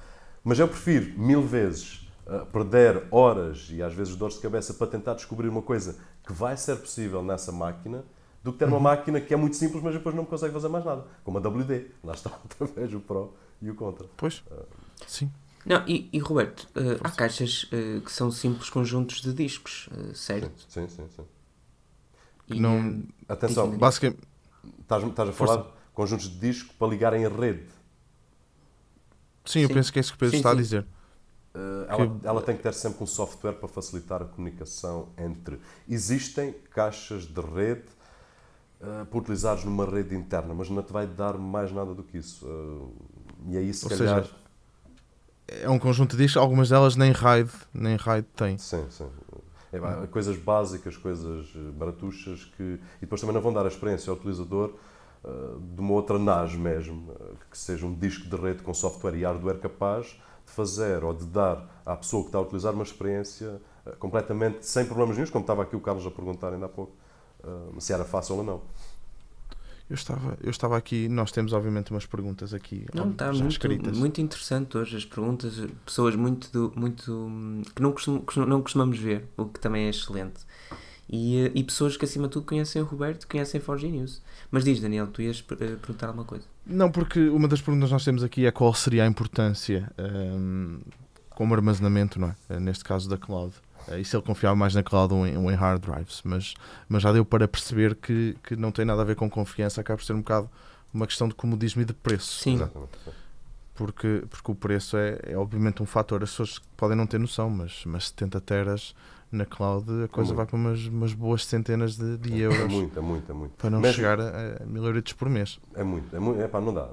Mas eu prefiro mil vezes uh, perder horas e às vezes dores de cabeça para tentar descobrir uma coisa que vai ser possível nessa máquina do que ter uma máquina que é muito simples, mas depois não consegue fazer mais nada. Como a WD. Lá está outra vez o Pro e o Contra. Pois, sim. Não, e, e Roberto, uh, há caixas uh, que são simples conjuntos de discos, uh, certo? Sim, sim, sim. E, Não- uh, Atenção, Basicamente, estás, estás a falar de conjuntos de disco para ligar em rede. Sim, eu Sim. penso que é isso que o Pedro Sim, está a dizer. Uh, ela, ela tem que ter sempre um software para facilitar a comunicação entre. Existem caixas de rede uh, para utilizares numa rede interna, mas não te vai dar mais nada do que isso. Uh, e aí, se Ou calhar. seja, É um conjunto de discos, algumas delas nem RAID, nem RAID tem. Sim, sim. É, coisas básicas, coisas baratuchas que. E depois também não vão dar a experiência ao utilizador de uma outra NAS mesmo, uh, que seja um disco de rede com software e hardware capaz de fazer ou de dar à pessoa que está a utilizar uma experiência uh, completamente sem problemas nenhum, como estava aqui o Carlos a perguntar ainda há pouco, se era fácil ou não. Eu estava, eu estava aqui, nós temos obviamente umas perguntas aqui Não, está já muito, escritas. muito interessante hoje as perguntas, pessoas muito, do- muito hum, que não, costum- não costumamos ver, o que também é excelente. E, eh, e pessoas que acima de tudo conhecem o Roberto, conhecem Forge News. Mas diz, Daniel, tu ias eh, perguntar alguma coisa. Não, porque uma das perguntas que nós temos aqui é qual seria a importância hum, como armazenamento, não é? Eh, Neste caso da cloud. E se ele confiava mais na cloud ou em, ou em hard drives. Mas, mas já deu para perceber que, que não tem nada a ver com confiança, acaba por ser um bocado uma questão de comodismo e de preço. Sim. Exatamente. Porque, porque o preço é, é obviamente um fator. As pessoas podem não ter noção, mas, mas 70 teras na cloud a coisa vai para umas, umas boas centenas de, de É euros muito, é muito, é muito. para não Mesmo- chegar a, a mil euros por mês. É muito, é muito. É pá, não dá.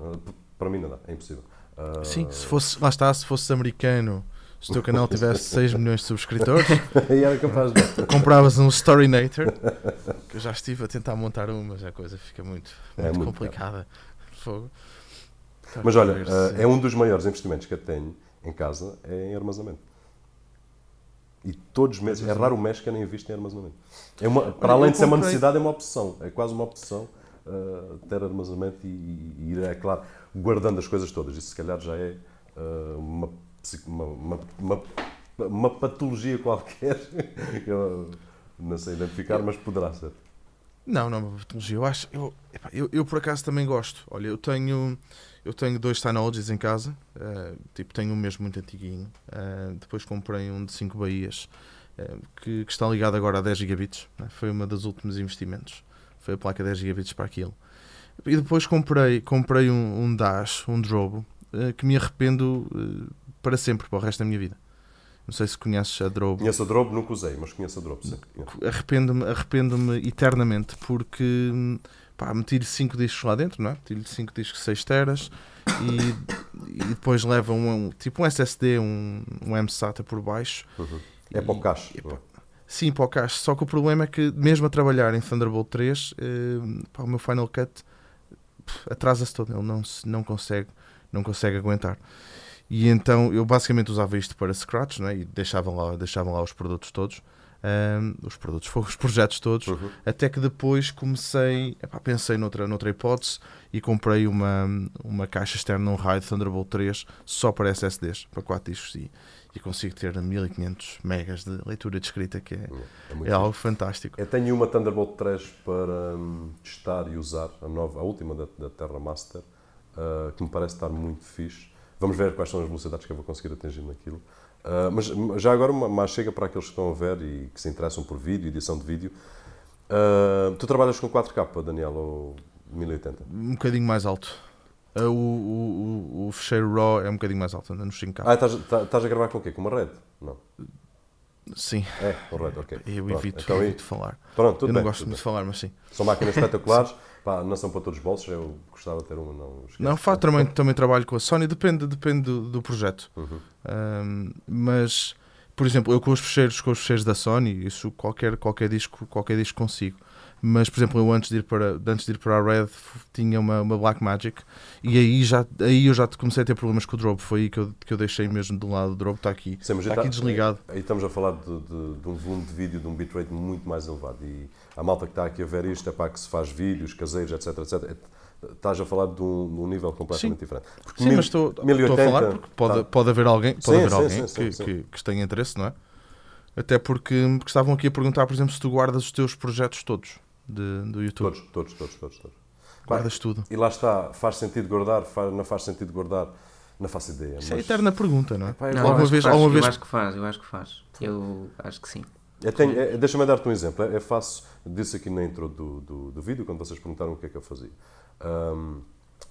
Para mim não dá, é impossível. Uh, Sim, se fosse, lá está, se fosse americano, se o teu canal tivesse 6 milhões de subscritores, e era capaz de. compravas um Storynator, que eu já estive a tentar montar um, mas a coisa fica muito, É muito, muito complicada. Fogo. Tá Mas a olha, uh, se- é um dos maiores investimentos que eu tenho em casa é em armazenamento. E todos os meses, é raro o mês que eu nem invisto em armazenamento. É uma, para além de ser uma necessidade, é uma opção. É quase uma opção uh, ter armazenamento e, e ir, é claro, guardando as coisas todas. Isso se calhar já é uh, uma, uma, uma, uma, uma patologia qualquer. eu não sei identificar, mas poderá ser. Não, não, uma patologia. Eu acho, eu, eu, eu por acaso também gosto. Olha, eu tenho, eu tenho dois Synologies em casa, eh, tipo, tenho um mesmo muito antiguinho. eh, depois comprei um de 5 Bahias, eh, que, que está ligado agora a 10 gigabits. né? Foi uma dos últimos investimentos. Foi a placa 10 gigabits para aquilo. E depois comprei, comprei um, um Dash, um Drobo, eh, que me arrependo para sempre, para o resto da minha vida. Não sei se conheces a Drobo. Conheço a Drobo, nunca usei, mas conheço a Drobo, arrependo-me arrependo-me eternamente porque pá, meti-lhe 5 discos lá dentro, não é? Meti-lhe 5 discos 6 teras e, e depois leva um, um- tipo um SSD, um, um M-SATA por baixo. Uhum. É para o cache. é? Sim, para o cache. Só que o problema é que, mesmo a trabalhar em Thunderbolt 3, eh, pá, o meu Final Cut atrasa-se todo. Ele não, se- não, consegue, não consegue aguentar. E então eu basicamente usava isto para Scratch né? e deixava lá, deixava lá os produtos todos. Ahm, os produtos, foram os projetos todos. Uhum. Até que depois comecei, epá, pensei noutra, noutra hipótese e comprei uma, uma caixa externa, um RAID Thunderbolt 3 só para SSDs, para 4 discos e, e consigo ter 1500 megas de leitura de escrita, que é, É muito é algo fantástico. Eu tenho uma Thunderbolt 3 para hum, testar e usar, a, nova, a última da, da Terra Master, ah, que me parece estar muito fixe. Vamos ver quais são as velocidades que eu vou conseguir atingir naquilo. Ah, mas já agora, mais chega para aqueles que estão a ver e que se interessam por vídeo, edição de vídeo. Ah, tu trabalhas com 4K, Daniel, ou 1080? Um bocadinho mais alto. Ah, O, o, o, fecheiro RAW é um bocadinho mais alto, anda nos 5K. Ah, estás, estás- estás a gravar com o quê? Com uma red? Não. Sim, É, com red, ok. eu Pronto, evito, então evito falar. Pronto, eu não bem, gosto muito de falar, mas sim. São máquinas espetaculares, pá, não são para todos os bolsos, eu gostava de ter uma, não esquece. Não, fato, também, também trabalho com a Sony, depende, depende do, do projeto. Uhum. Ahm, mas, por exemplo, eu com os fecheiros, com os fecheiros da Sony, isso qualquer, qualquer, disco, qualquer disco consigo. Mas, por exemplo, eu antes de ir para, antes de ir para a Red tinha uma, uma Blackmagic e aí, já, aí eu já comecei a ter problemas com o Drobo. Foi aí que eu, que eu deixei mesmo de lado. O Drobo está aqui, Sim, está tá- aqui desligado. Aí estamos a falar de, de- de um volume de vídeo de um bitrate muito mais elevado. E a malta que está aqui a ver isto é para que se faz vídeos caseiros, etc, etc. É- Estás a falar de um, de um nível completamente diferente. Porque Sim, mil- mas estou, estou a 1080, falar porque pode, tá. pode haver alguém, pode Sim, haver sim, alguém sim, sim, que, sim. Que, que tenha interesse, não é? Até porque, porque estavam aqui a perguntar, por exemplo, se tu guardas os teus projetos todos. De, do YouTube? Todos, todos, todos, todos. todos. Guardas tudo. E lá está, faz sentido guardar, faz, não faz sentido guardar, não faço ideia. Isso é a eterna pergunta, não é? Pá, Não, alguma eu acho que vez- faz, alguma eu vez- acho que faz, eu acho que faz. Eu acho que sim. Eu é, Deixa-me dar-te um exemplo. É, é fácil, disse aqui na intro do, do, do vídeo, quando vocês perguntaram o que é que eu fazia. Ahm,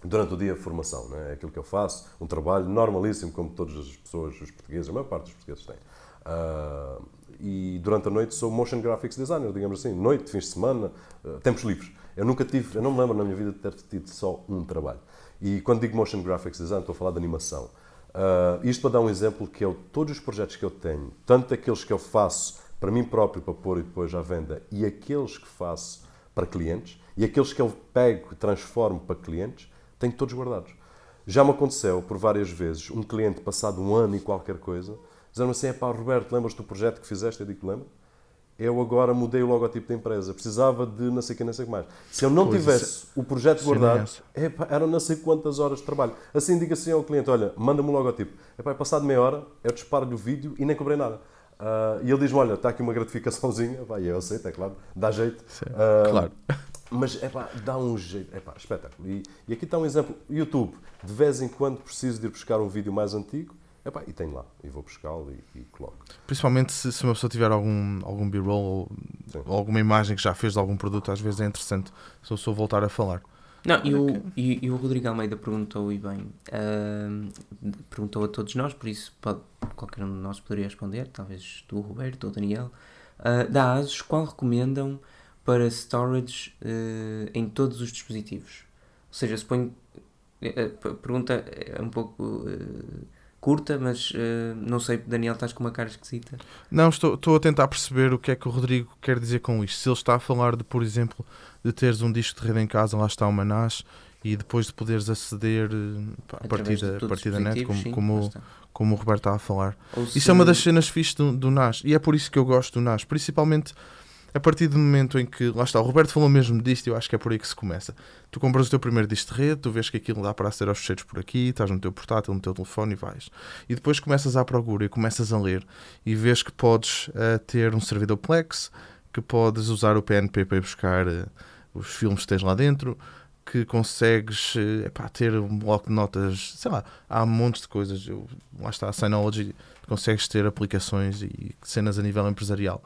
durante o dia, formação, né? é aquilo que eu faço, um trabalho normalíssimo, como todas as pessoas, os portugueses, a maior parte dos portugueses têm. Ah, e durante a noite sou motion graphics designer, digamos assim, noite, fins de semana, ah, tempos livres. Eu nunca tive, eu não me lembro na minha vida de ter tido só um trabalho. E quando digo motion graphics design, estou a falar de animação. Ah, isto para dar um exemplo que eu, todos os projetos que eu tenho, tanto aqueles que eu faço para mim próprio, para pôr e depois à venda, e aqueles que faço para clientes, e aqueles que eu pego e transformo para clientes, tenho todos guardados. Já me aconteceu por várias vezes um cliente passado um ano e qualquer coisa, dizendo assim, pá, Roberto, lembras do projeto que fizeste? Eu digo, lembro. Eu agora mudei o logotipo da empresa, precisava de não sei o que, não sei o que mais. Se eu não Pois, tivesse o projeto é guardado, epá, eram não sei quantas horas de trabalho. Assim diga assim ao cliente, olha, manda-me o logotipo. Epá, passado meia hora, eu disparo-lhe o vídeo e nem cobrei nada. Ah, e ele diz-me, olha, está aqui uma gratificaçãozinha. E eu aceito, é claro, dá jeito. Sim, Ah, claro. Mas, epá, dá um jeito. Epá, espetáculo. E, e aqui está um exemplo. YouTube. De vez em quando preciso de ir buscar um vídeo mais antigo. Epá, e tenho lá. E vou buscá-lo e, e coloco. Principalmente se, se uma pessoa tiver algum, algum B-roll ou, ou alguma imagem que já fez de algum produto, às vezes é interessante se eu sou voltar a falar. Não, e o, e, e o Rodrigo Almeida perguntou, e bem, ahm, perguntou a todos nós, por isso pode, qualquer um de nós poderia responder, talvez tu, Roberto, ou Daniel. Ah, da ASUS, qual recomendam para storage eh, em todos os dispositivos? Ou seja, suponho. eh, A pergunta é um pouco eh, curta, mas eh, não sei, Daniel, estás com uma cara esquisita. Não, estou, estou a tentar perceber o que é que o Rodrigo quer dizer com isto. Se ele está a falar de, por exemplo, de teres um disco de rede em casa, lá está uma NAS, e depois de poderes aceder eh, pá, a partir da, a partir da net, como, sim, como, como o Roberto está a falar. Ou Isso se- é uma das cenas fixes do, do NAS e é por isso que eu gosto do NAS, principalmente a partir do momento em que, lá está, o Roberto falou mesmo disto eu acho que é por aí que se começa. Tu compras o teu primeiro disco de rede, tu vês que aquilo dá para aceder aos fecheiros por aqui, estás no teu portátil, no teu telefone e vais. E depois começas à procura e começas a ler e vês que podes eh, ter um servidor Plex, que podes usar o PNP para ir buscar eh, os filmes que tens lá dentro, que consegues eh, epá, ter um bloco de notas, sei lá, há montes de coisas. Eu, lá está, a Synology, consegues ter aplicações e cenas a nível empresarial.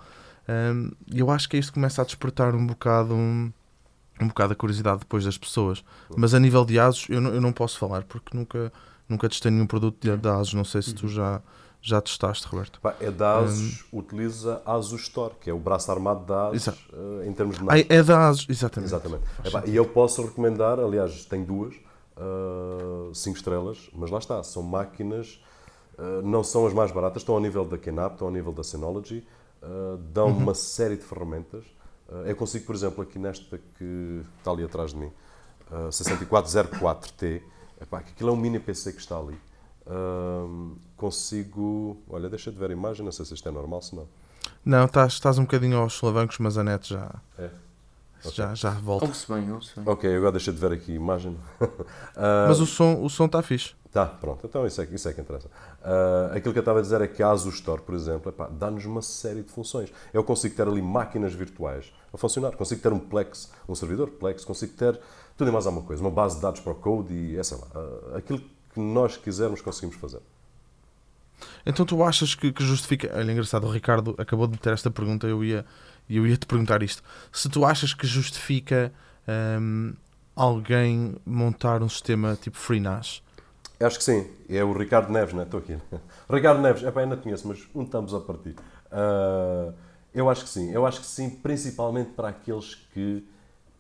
Um, E eu acho que isto começa a despertar um bocado, um, um bocado a curiosidade depois das pessoas. Mas a nível de ASUS, eu não, eu não posso falar porque nunca, nunca testei nenhum produto de, de ASUS. Não sei se tu já, já testaste, Roberto. É da ASUS, utiliza a ASUS Store, que é o braço armado da ASUS eh, em termos de Ah, marketing. é da ASUS, exatamente. Exatamente. Epá, e eu posso recomendar, aliás, tenho duas, 5 estrelas, mas lá está, são máquinas, uh, não são as mais baratas, estão ao nível da Kenap, estão ao nível da Synology, uh, dão uma série de ferramentas. Uh, eu consigo, por exemplo, aqui nesta que está ali atrás de mim, uh, 6404T, epá, que aquilo é um mini PC que está ali. Um, consigo. Olha, deixa de ver a imagem, não sei se isto é normal, se não. Não, estás, estás um bocadinho aos solavancos, mas a net já, É. já, já volta. Ouve-se bem, ouve-se bem. Ok, agora deixa de ver aqui a imagem. Mas o som o som está fixe. Tá, pronto, então isso é, isso é que interessa. Ah, aquilo que eu estava a dizer é que a Asus Store, por exemplo, dá-nos uma série de funções. Eu consigo ter ali máquinas virtuais a funcionar, consigo ter um Plex, um servidor Plex, consigo ter tudo e mais alguma coisa, uma base de dados para o code e é, sei lá, ah, aquilo que nós quisermos conseguimos fazer. Então tu achas que, que justifica. Olha, engraçado, o Ricardo acabou de meter esta pergunta eu ia, eu ia te perguntar isto. Se tu achas que justifica hum, alguém montar um sistema tipo FreeNAS, Acho que sim, é o Ricardo Neves, não é? Estou aqui. Ricardo Neves, epá, ainda conheço, mas um estamos a partir. Ah, eu acho que sim, eu acho que sim, principalmente para aqueles que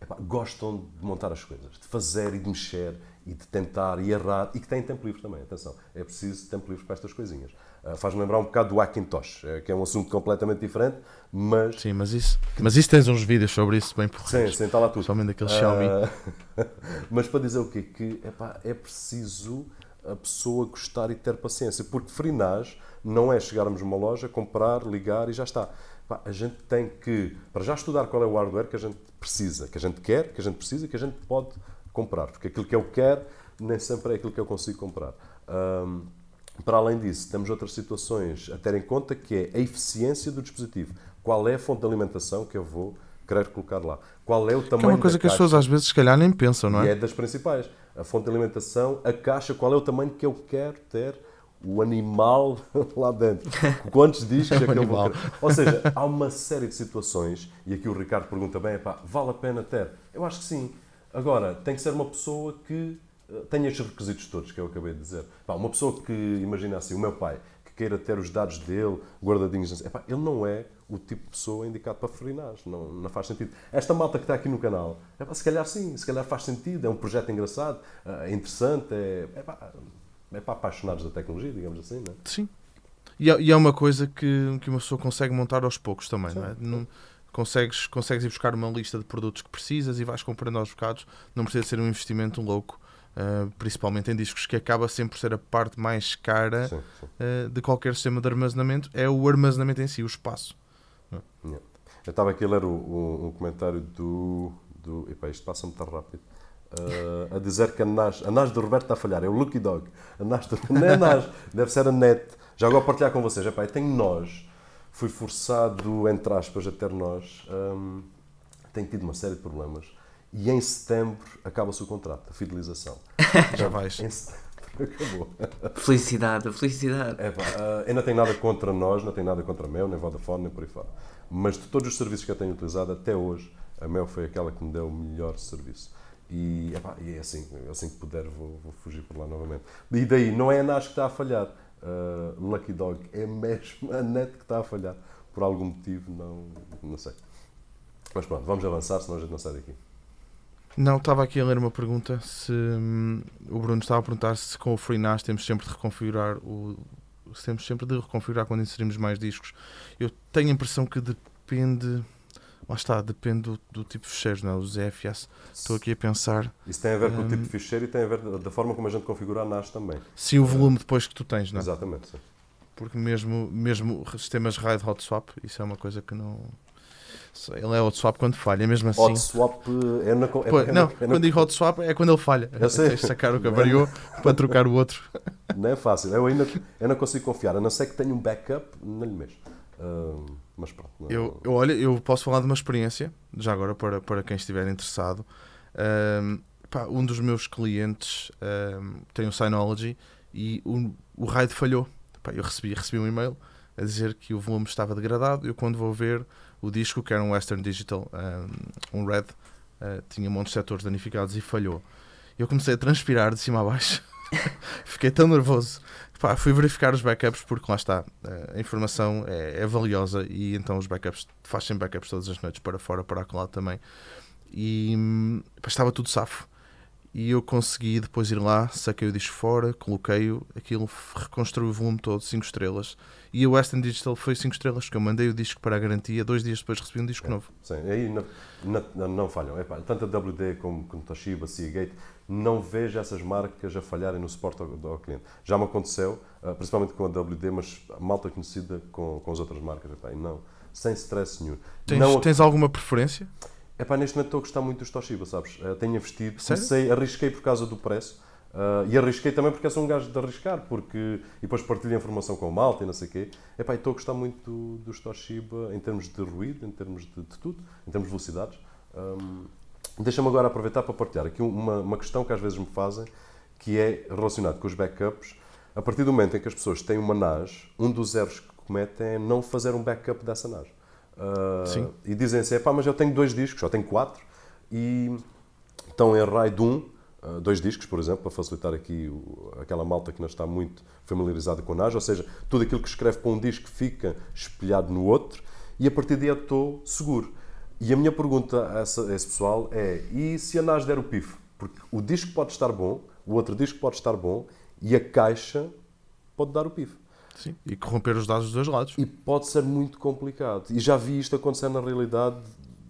epá, gostam de montar as coisas, de fazer e de mexer e de tentar e errar e que têm tempo livre também. Atenção, é preciso tempo livre para estas coisinhas. Ah, Faz-me lembrar um bocado do Macintosh, eh, que é um assunto completamente diferente, mas. sim, mas isso, mas isso tens uns vídeos sobre isso bem Sim, porreiros. sim, está lá tudo. Principalmente daquele Xiaomi. Ah, mas para dizer o quê? Que epá, é preciso a pessoa gostar e ter paciência, porque FreeNAS não é chegarmos numa loja, comprar, ligar e já está. A gente tem que, para já estudar qual é o hardware que a gente precisa, que a gente quer, que a gente precisa que a gente pode comprar, porque aquilo que eu quero nem sempre é aquilo que eu consigo comprar. Ahm, para além disso, temos outras situações a ter em conta que é a eficiência do dispositivo. Qual é a fonte de alimentação que eu vou querer colocar lá. Qual é o tamanho Que é uma coisa que as pessoas às vezes, se calhar, nem pensam, não E é? é das principais. A fonte de alimentação, a caixa, qual é o tamanho que eu quero ter o animal lá dentro? Quantos discos é que eu vou animal. querer? Ou seja, há uma série de situações, e aqui o Ricardo pergunta bem, epá, vale a pena ter? Eu acho que sim. Agora, tem que ser uma pessoa que eh, tenha estes requisitos todos que eu acabei de dizer. Pá, uma pessoa que, imagina assim, o meu pai, queira ter os dados dele guardadinhos, epá, ele não é o tipo de pessoa indicado para ferinagem, não, não faz sentido. Esta malta que está aqui no canal, epá, se calhar sim, se calhar faz sentido, é um projeto engraçado, é interessante, é, epá, é para apaixonados da tecnologia, digamos assim, não é? Sim. E é, e é uma coisa que, que uma pessoa consegue montar aos poucos também, não é? Não- consegues, consegues ir buscar uma lista de produtos que precisas e vais comprando aos bocados. Não precisa ser um investimento louco, uh, principalmente em discos, que acaba sempre por ser a parte mais cara Sim, sim. uh, de qualquer sistema de armazenamento, é o armazenamento em si, o espaço. Yeah. Eu estava aqui a ler o, o- um comentário do. do epá, isto passa muito rápido. Uh, a dizer que a NAS, a NAS do Roberto está a falhar, é o Lucky Dog. A NAS do, não é a NAS, deve ser a NET. Já agora partilhar com vocês. Epá, eu tenho nós, fui forçado, entre aspas, a ter nós. Um, tenho tido uma série de problemas. E em setembro acaba-se o contrato, a fidelização. Já vais. Em setembro acabou. Felicidade, felicidade. É pá, ah, eu não tenho nada contra nós, não tenho nada contra a Mel, nem Vodafone, nem por aí fora. Mas de todos os serviços que eu tenho utilizado até hoje, a Mel foi aquela que me deu o melhor serviço. E, epá, e é assim, assim que puder vou, vou fugir por lá novamente. E daí, não é a NAS que está a falhar, ah, Lucky Dog, é mesmo a NET que está a falhar. Por algum motivo, não, não sei. Mas pronto, vamos avançar, senão a gente não sai daqui. Não, estava aqui a ler uma pergunta. Se hum, o Bruno estava a perguntar se com o FreeNAS temos sempre de reconfigurar o. temos sempre de reconfigurar quando inserimos mais discos. Eu tenho a impressão que depende. Lá está, depende do, do tipo de fecheiros, não é? Os EFS. Estou aqui a pensar. Isso tem a ver com o tipo Hum. de ficheiro e tem a ver da forma como a gente configura a NAS também. Sim, o volume depois que tu tens, não é? Exatamente. sim. Porque mesmo, mesmo sistemas RAID hot swap, isso é uma coisa que não. Ele é hot swap quando falha, mesmo assim. Hot swap é na. É, Pô, é na- não, é na- quando digo hot swap é quando ele falha. Eu sei. Tens sacar o que variou para trocar o outro. Não é fácil. Eu ainda eu não consigo confiar, a não ser que tenha um backup, não lhe mexo. Ah, mas pronto. não- Eu, eu, olha, eu posso falar de uma experiência, já agora para, para quem estiver interessado. Ahm, pá, um dos meus clientes ahm, tem um Synology e o, o RAID falhou. Pá, eu recebi, recebi um e-mail a dizer que o volume estava degradado. Eu, quando vou ver o disco, que era um Western Digital, um Red, ah, tinha montes de setores danificados e falhou. Eu comecei a transpirar de cima a baixo. Fiquei tão nervoso. Pá, fui verificar os backups porque lá está, eh, a informação é, é valiosa e então os backups, faz sempre backups todas as noites para fora, para lá também. E hum, pá, estava tudo safo. E eu consegui depois ir lá, saquei o disco fora, coloquei-o, aquilo reconstruiu o volume todo, 5 estrelas. E o Western Digital foi 5 estrelas, porque eu mandei o disco para a garantia, dois dias depois recebi um disco novo. Sim, aí não, não, não- falham. Epá, tanto a WD como, como Toshiba, Seagate, não vejo essas marcas a falharem no suporte ao, ao cliente. Já me aconteceu, ah, principalmente com a WD, mas malta conhecida com, com as outras marcas. Epá, não, sem stress nenhum. Tens, não, tens alguma preferência? Epá, neste momento estou a gostar muito dos Toshiba, sabes? Eh, tenho investido, Sério? comecei, arrisquei por causa do preço ah, e arrisquei também porque eu sou um gajo de arriscar, porque e depois partilho a informação com o malta e não sei o quê. Epá, estou a gostar muito do- dos Toshiba em termos de ruído, em termos de, de tudo, em termos de velocidades. Ahm, Deixa-me agora aproveitar para partilhar aqui uma, uma questão que às vezes me fazem, que é relacionado com os backups. A partir do momento em que as pessoas têm uma NAS, um dos erros que cometem é não fazer um backup dessa NAS. Ah. E dizem assim, "Epá, mas eu tenho dois discos, eu tenho quatro, e estão em RAID 1, ah, dois discos, por exemplo, para facilitar aqui o- aquela malta que não está muito familiarizada com a NAS, ou seja, tudo aquilo que escreve para um disco fica espelhado no outro, e a partir daí eu estou seguro. E a minha pergunta a, essa- a esse pessoal é, e se a NAS der o pif? Porque o disco pode estar bom, o outro disco pode estar bom, e a caixa pode dar o pif. Sim. E corromper os dados dos dois lados. E pode ser muito complicado. E já vi isto acontecer na realidade,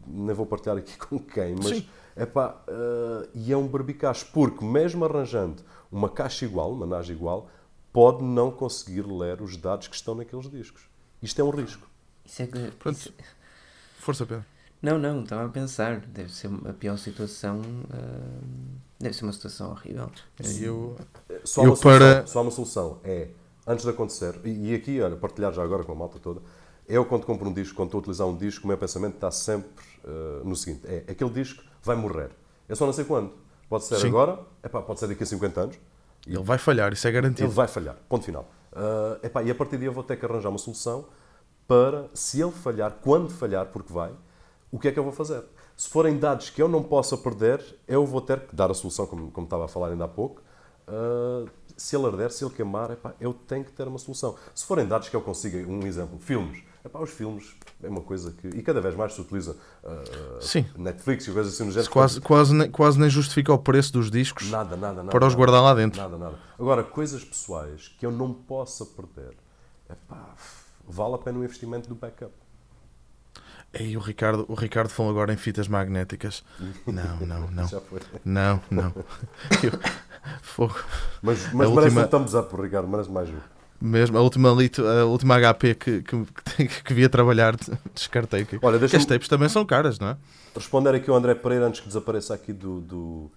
nem vou partilhar aqui com quem, mas Sim. epá, eh, e é um barbicacho, porque mesmo arranjando uma caixa igual, uma NAS igual, pode não conseguir ler os dados que estão naqueles discos. Isto é um risco. Isso é que. Pronto. isso- Força, Pedro. Não, não, estava a pensar. Deve ser a pior situação. ah, deve ser uma situação horrível. Eu, Só, Eu uma solução, para- só uma solução é, antes de acontecer, e, e aqui, olha, partilhar já agora com a malta toda, Eu, quando compro um disco, quando estou a utilizar um disco, o meu pensamento está sempre uh, no seguinte: é aquele disco vai morrer. Eu só não sei quando. Pode ser Sim. agora, epá, pode ser daqui a 50 anos. Ele vai falhar, isso é garantido. Ele vai falhar. Ponto final. Uh, epá, e a partir daí eu vou ter que arranjar uma solução para, se ele falhar, quando falhar, porque vai, o que é que eu vou fazer? Se forem dados que eu não possa perder, eu vou ter que dar a solução, como, como estava a falar ainda há pouco. Uh, se ele arder, se ele queimar, epá, eu tenho que ter uma solução. Se forem dados que eu consiga, um exemplo, filmes. Epá, os filmes é uma coisa que. E cada vez mais se utiliza uh. Netflix e coisas assim no género. Quase, quase, nem, quase nem justifica o preço dos discos Nada, nada, nada. para os guardar lá dentro. Nada, nada. Agora, coisas pessoais que eu não possa perder, epá, vale a pena o investimento do backup. E o Ricardo, o Ricardo falou agora em fitas magnéticas. Não, não, não. Já foi. Não, não. Eu- Fogo. Mas, mas merece última- um thumbs up, Ricardo, merece mais um. Mesmo, a última, lito, a última HP que, que, que, via trabalhar, descartei. Que, Olha, que deixa-me as tapes também são caras, não é? responder aqui ao André Pereira antes que desapareça aqui do, do,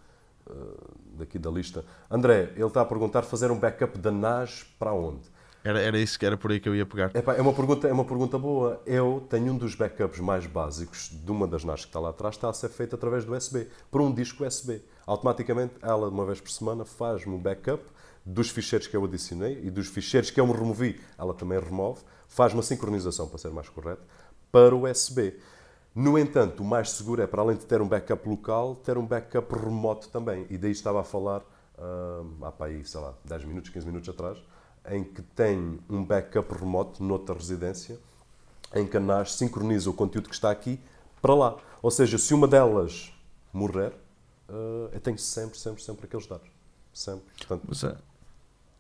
uh, daqui da lista. André, ele está a perguntar fazer um backup da NAS para onde? Era, era isso que era por aí que eu ia pegar. Epá, é, uma pergunta, é uma pergunta boa. Eu tenho um dos backups mais básicos de uma das NAS que está lá atrás, está a ser feito através do USB, por um disco USB. Automaticamente, ela, uma vez por semana, faz-me um backup dos ficheiros que eu adicionei e dos ficheiros que eu me removi, ela também remove, faz uma sincronização, para ser mais correto, para o USB. No entanto, o mais seguro é, para além de ter um backup local, ter um backup remoto também. E daí estava a falar, ah, há para aí, sei lá, 10 minutos, 15 minutos atrás, em que tem um backup remoto noutra residência, em que a NAS sincroniza o conteúdo que está aqui para lá. Ou seja, se uma delas morrer, ah, eu tenho sempre, sempre, sempre aqueles dados. Sempre. Portanto, Mas a,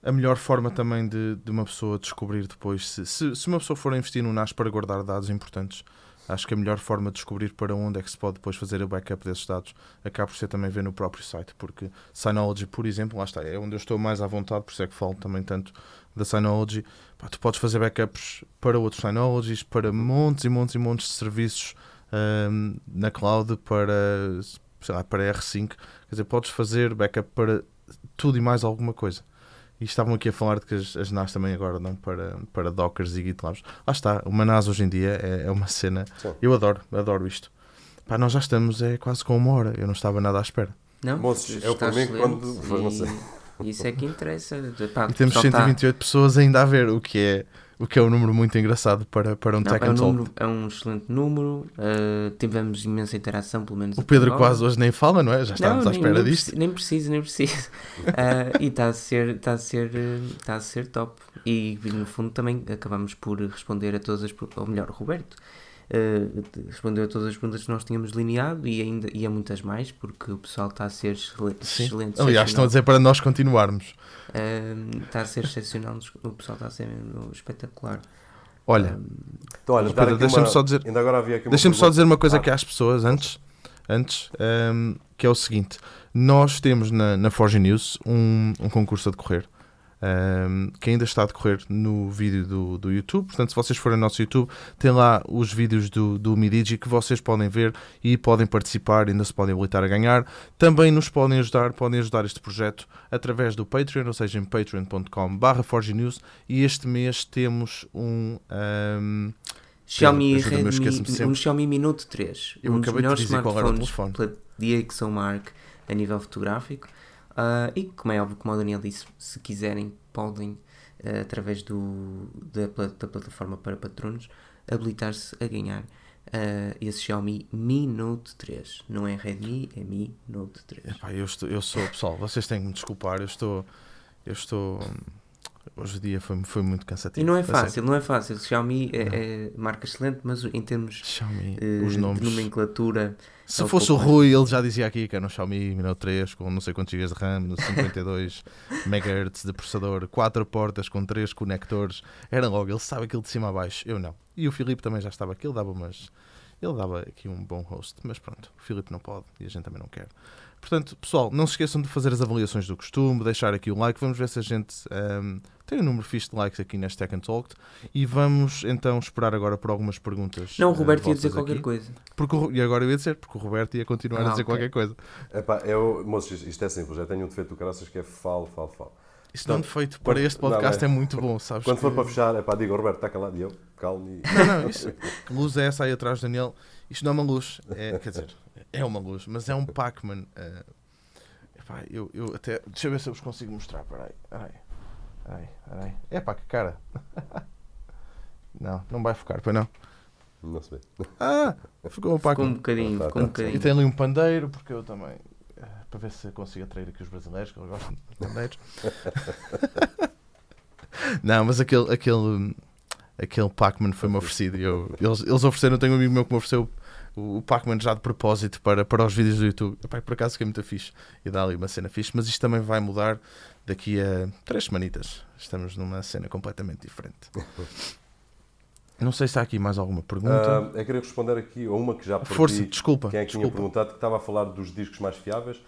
a melhor forma também de, de uma pessoa descobrir depois, se, se, se uma pessoa for investir no NAS para guardar dados importantes, acho que a melhor forma de descobrir para onde é que se pode depois fazer o backup desses dados acaba por ser também ver no próprio site, porque Synology, por exemplo, lá está, é onde eu estou mais à vontade, por isso é que falo também tanto da Synology. Pá, tu podes fazer backups para outros Synologies, para montes e montes e montes de serviços ahm, na cloud, para, lá, para R5. Quer dizer, podes fazer backup para tudo e mais alguma coisa. E estavam aqui a falar de que as, as NAS também agora dão para, para Dockers e GitLabs. Lá está, uma NAS hoje em dia é, é uma cena. Sim. Eu adoro, adoro isto. Pá, nós já estamos é quase com uma hora. Eu não estava nada à espera. Não, Moços, por mim, excelente quando- não e- sei. Isso é que interessa. Pá, E temos só tá- 128 pessoas ainda a ver, o que é, o que é um número muito engraçado para, para um Não, Tech é, um número- é um excelente número. uh, tivemos imensa interação, pelo menos. O Pedro quase hoje nem fala, não é? Já estávamos Não, à espera nem disto. preci- Nem preciso, nem preciso. Ah, e está a ser, está a ser, está a ser top. E no fundo também acabamos por responder a todas as, ou melhor, o Roberto eh, respondeu a todas as perguntas que nós tínhamos delineado e ainda e a muitas mais, porque o pessoal está a ser Sim. excelente. Aliás, estão a dizer para nós continuarmos. Ah, está a ser excepcional, o pessoal está a ser mesmo espetacular. Olha, Então, olha, Pedro, deixa-me uma- só dizer- Ainda agora havia aqui uma Deixa-me só dizer uma coisa Ah, aqui às pessoas antes, antes ehm, que é o seguinte: nós temos na, na Forge News um, um concurso a decorrer. Ehm, que ainda está a decorrer no vídeo do, do YouTube. Portanto, se vocês forem ao nosso YouTube, tem lá os vídeos do, do Midigi que vocês podem ver e podem participar, ainda se podem habilitar a ganhar. Também nos podem ajudar, podem ajudar este projeto através do Patreon, ou seja, em patreon.com.br ForgeNews. E este mês temos um. ehm, Xiaomi Redmi, um Xiaomi Minute 3, Eu um acabei de dizer qual era o telefone. pela DxOMark a nível fotográfico. Ah, e como é óbvio, como o Daniel disse, se quiserem, podem, ah, através do, da, da plataforma para patronos, habilitar-se a ganhar ah, esse Xiaomi Mi Note 3. Não é Redmi, é Mi Note 3. Epá, eu, estou, eu sou, pessoal, vocês têm que me desculpar, eu estou. Eu estou. Hoje o dia foi, foi muito cansativo. E não é fácil, não é fácil. Xiaomi é, é marca excelente, mas em termos Xiaomi, os nomes. de nomenclatura. Se é fosse o Rui, ele já dizia aqui que era um Xiaomi Mi Note 3 com não sei quantos GB de RAM, no 52 MHz de processador, 4 portas com 3 conectores. Era logo, ele sabe aquilo de cima a baixo. Eu não. E o Filipe também já estava aqui, ele dava umas. Ele dava aqui um bom host, mas pronto, o Filipe não pode e a gente também não quer. Portanto, pessoal, não se esqueçam de fazer as avaliações do costume, deixar aqui o like. Vamos ver se a gente ahm, tem um número fixe de likes aqui neste Tech and Talk. E vamos então esperar agora por algumas perguntas. Não, o ah, Roberto ia dizer vossas qualquer aqui. coisa. Porque o- e agora eu ia dizer, porque o Roberto ia continuar a Ah, dizer ok. qualquer coisa. Epá, eu, moços, isto- isto é simples. Eu tenho um defeito do caraças que é falo, falo, falo. Isso não feito para este podcast não, é... é... muito bom, sabes? Quando que... for para fechar, é pá, diga, Roberto, está calado e eu, calmo e... Não, não, isso, que luz é essa aí atrás, Daniel? Isto não é uma luz, é, quer dizer, é uma luz, mas é um Pac-Man. Uh, epá, eu, eu até, deixa eu ver se eu vos consigo mostrar, peraí, peraí, peraí, peraí. É pá, que cara. não, não vai ficar, pois não. Não se vê. Ah, ficou um Pac-Man. Ficou um bocadinho, tá, ficou um bocadinho. E tem ali um pandeiro, porque eu também para ver se consigo atrair aqui os brasileiros, que eles gostam de bandeiros. não, mas aquele, aquele, aquele Pac-Man foi-me oferecido. Eu, eles, eles ofereceram, tenho um amigo meu que me ofereceu o, o Pac-Man já de propósito para, para os vídeos do YouTube. Epá, por acaso que é muito fixe e dá ali uma cena fixe, mas isto também vai mudar daqui a três semanitas. Estamos numa cena completamente diferente. Não sei se há aqui mais alguma pergunta. Uh, eu queria responder aqui a uma que já perdi. Força, desculpa. Quem é que desculpa. tinha perguntado que estava a falar dos discos mais fiáveis.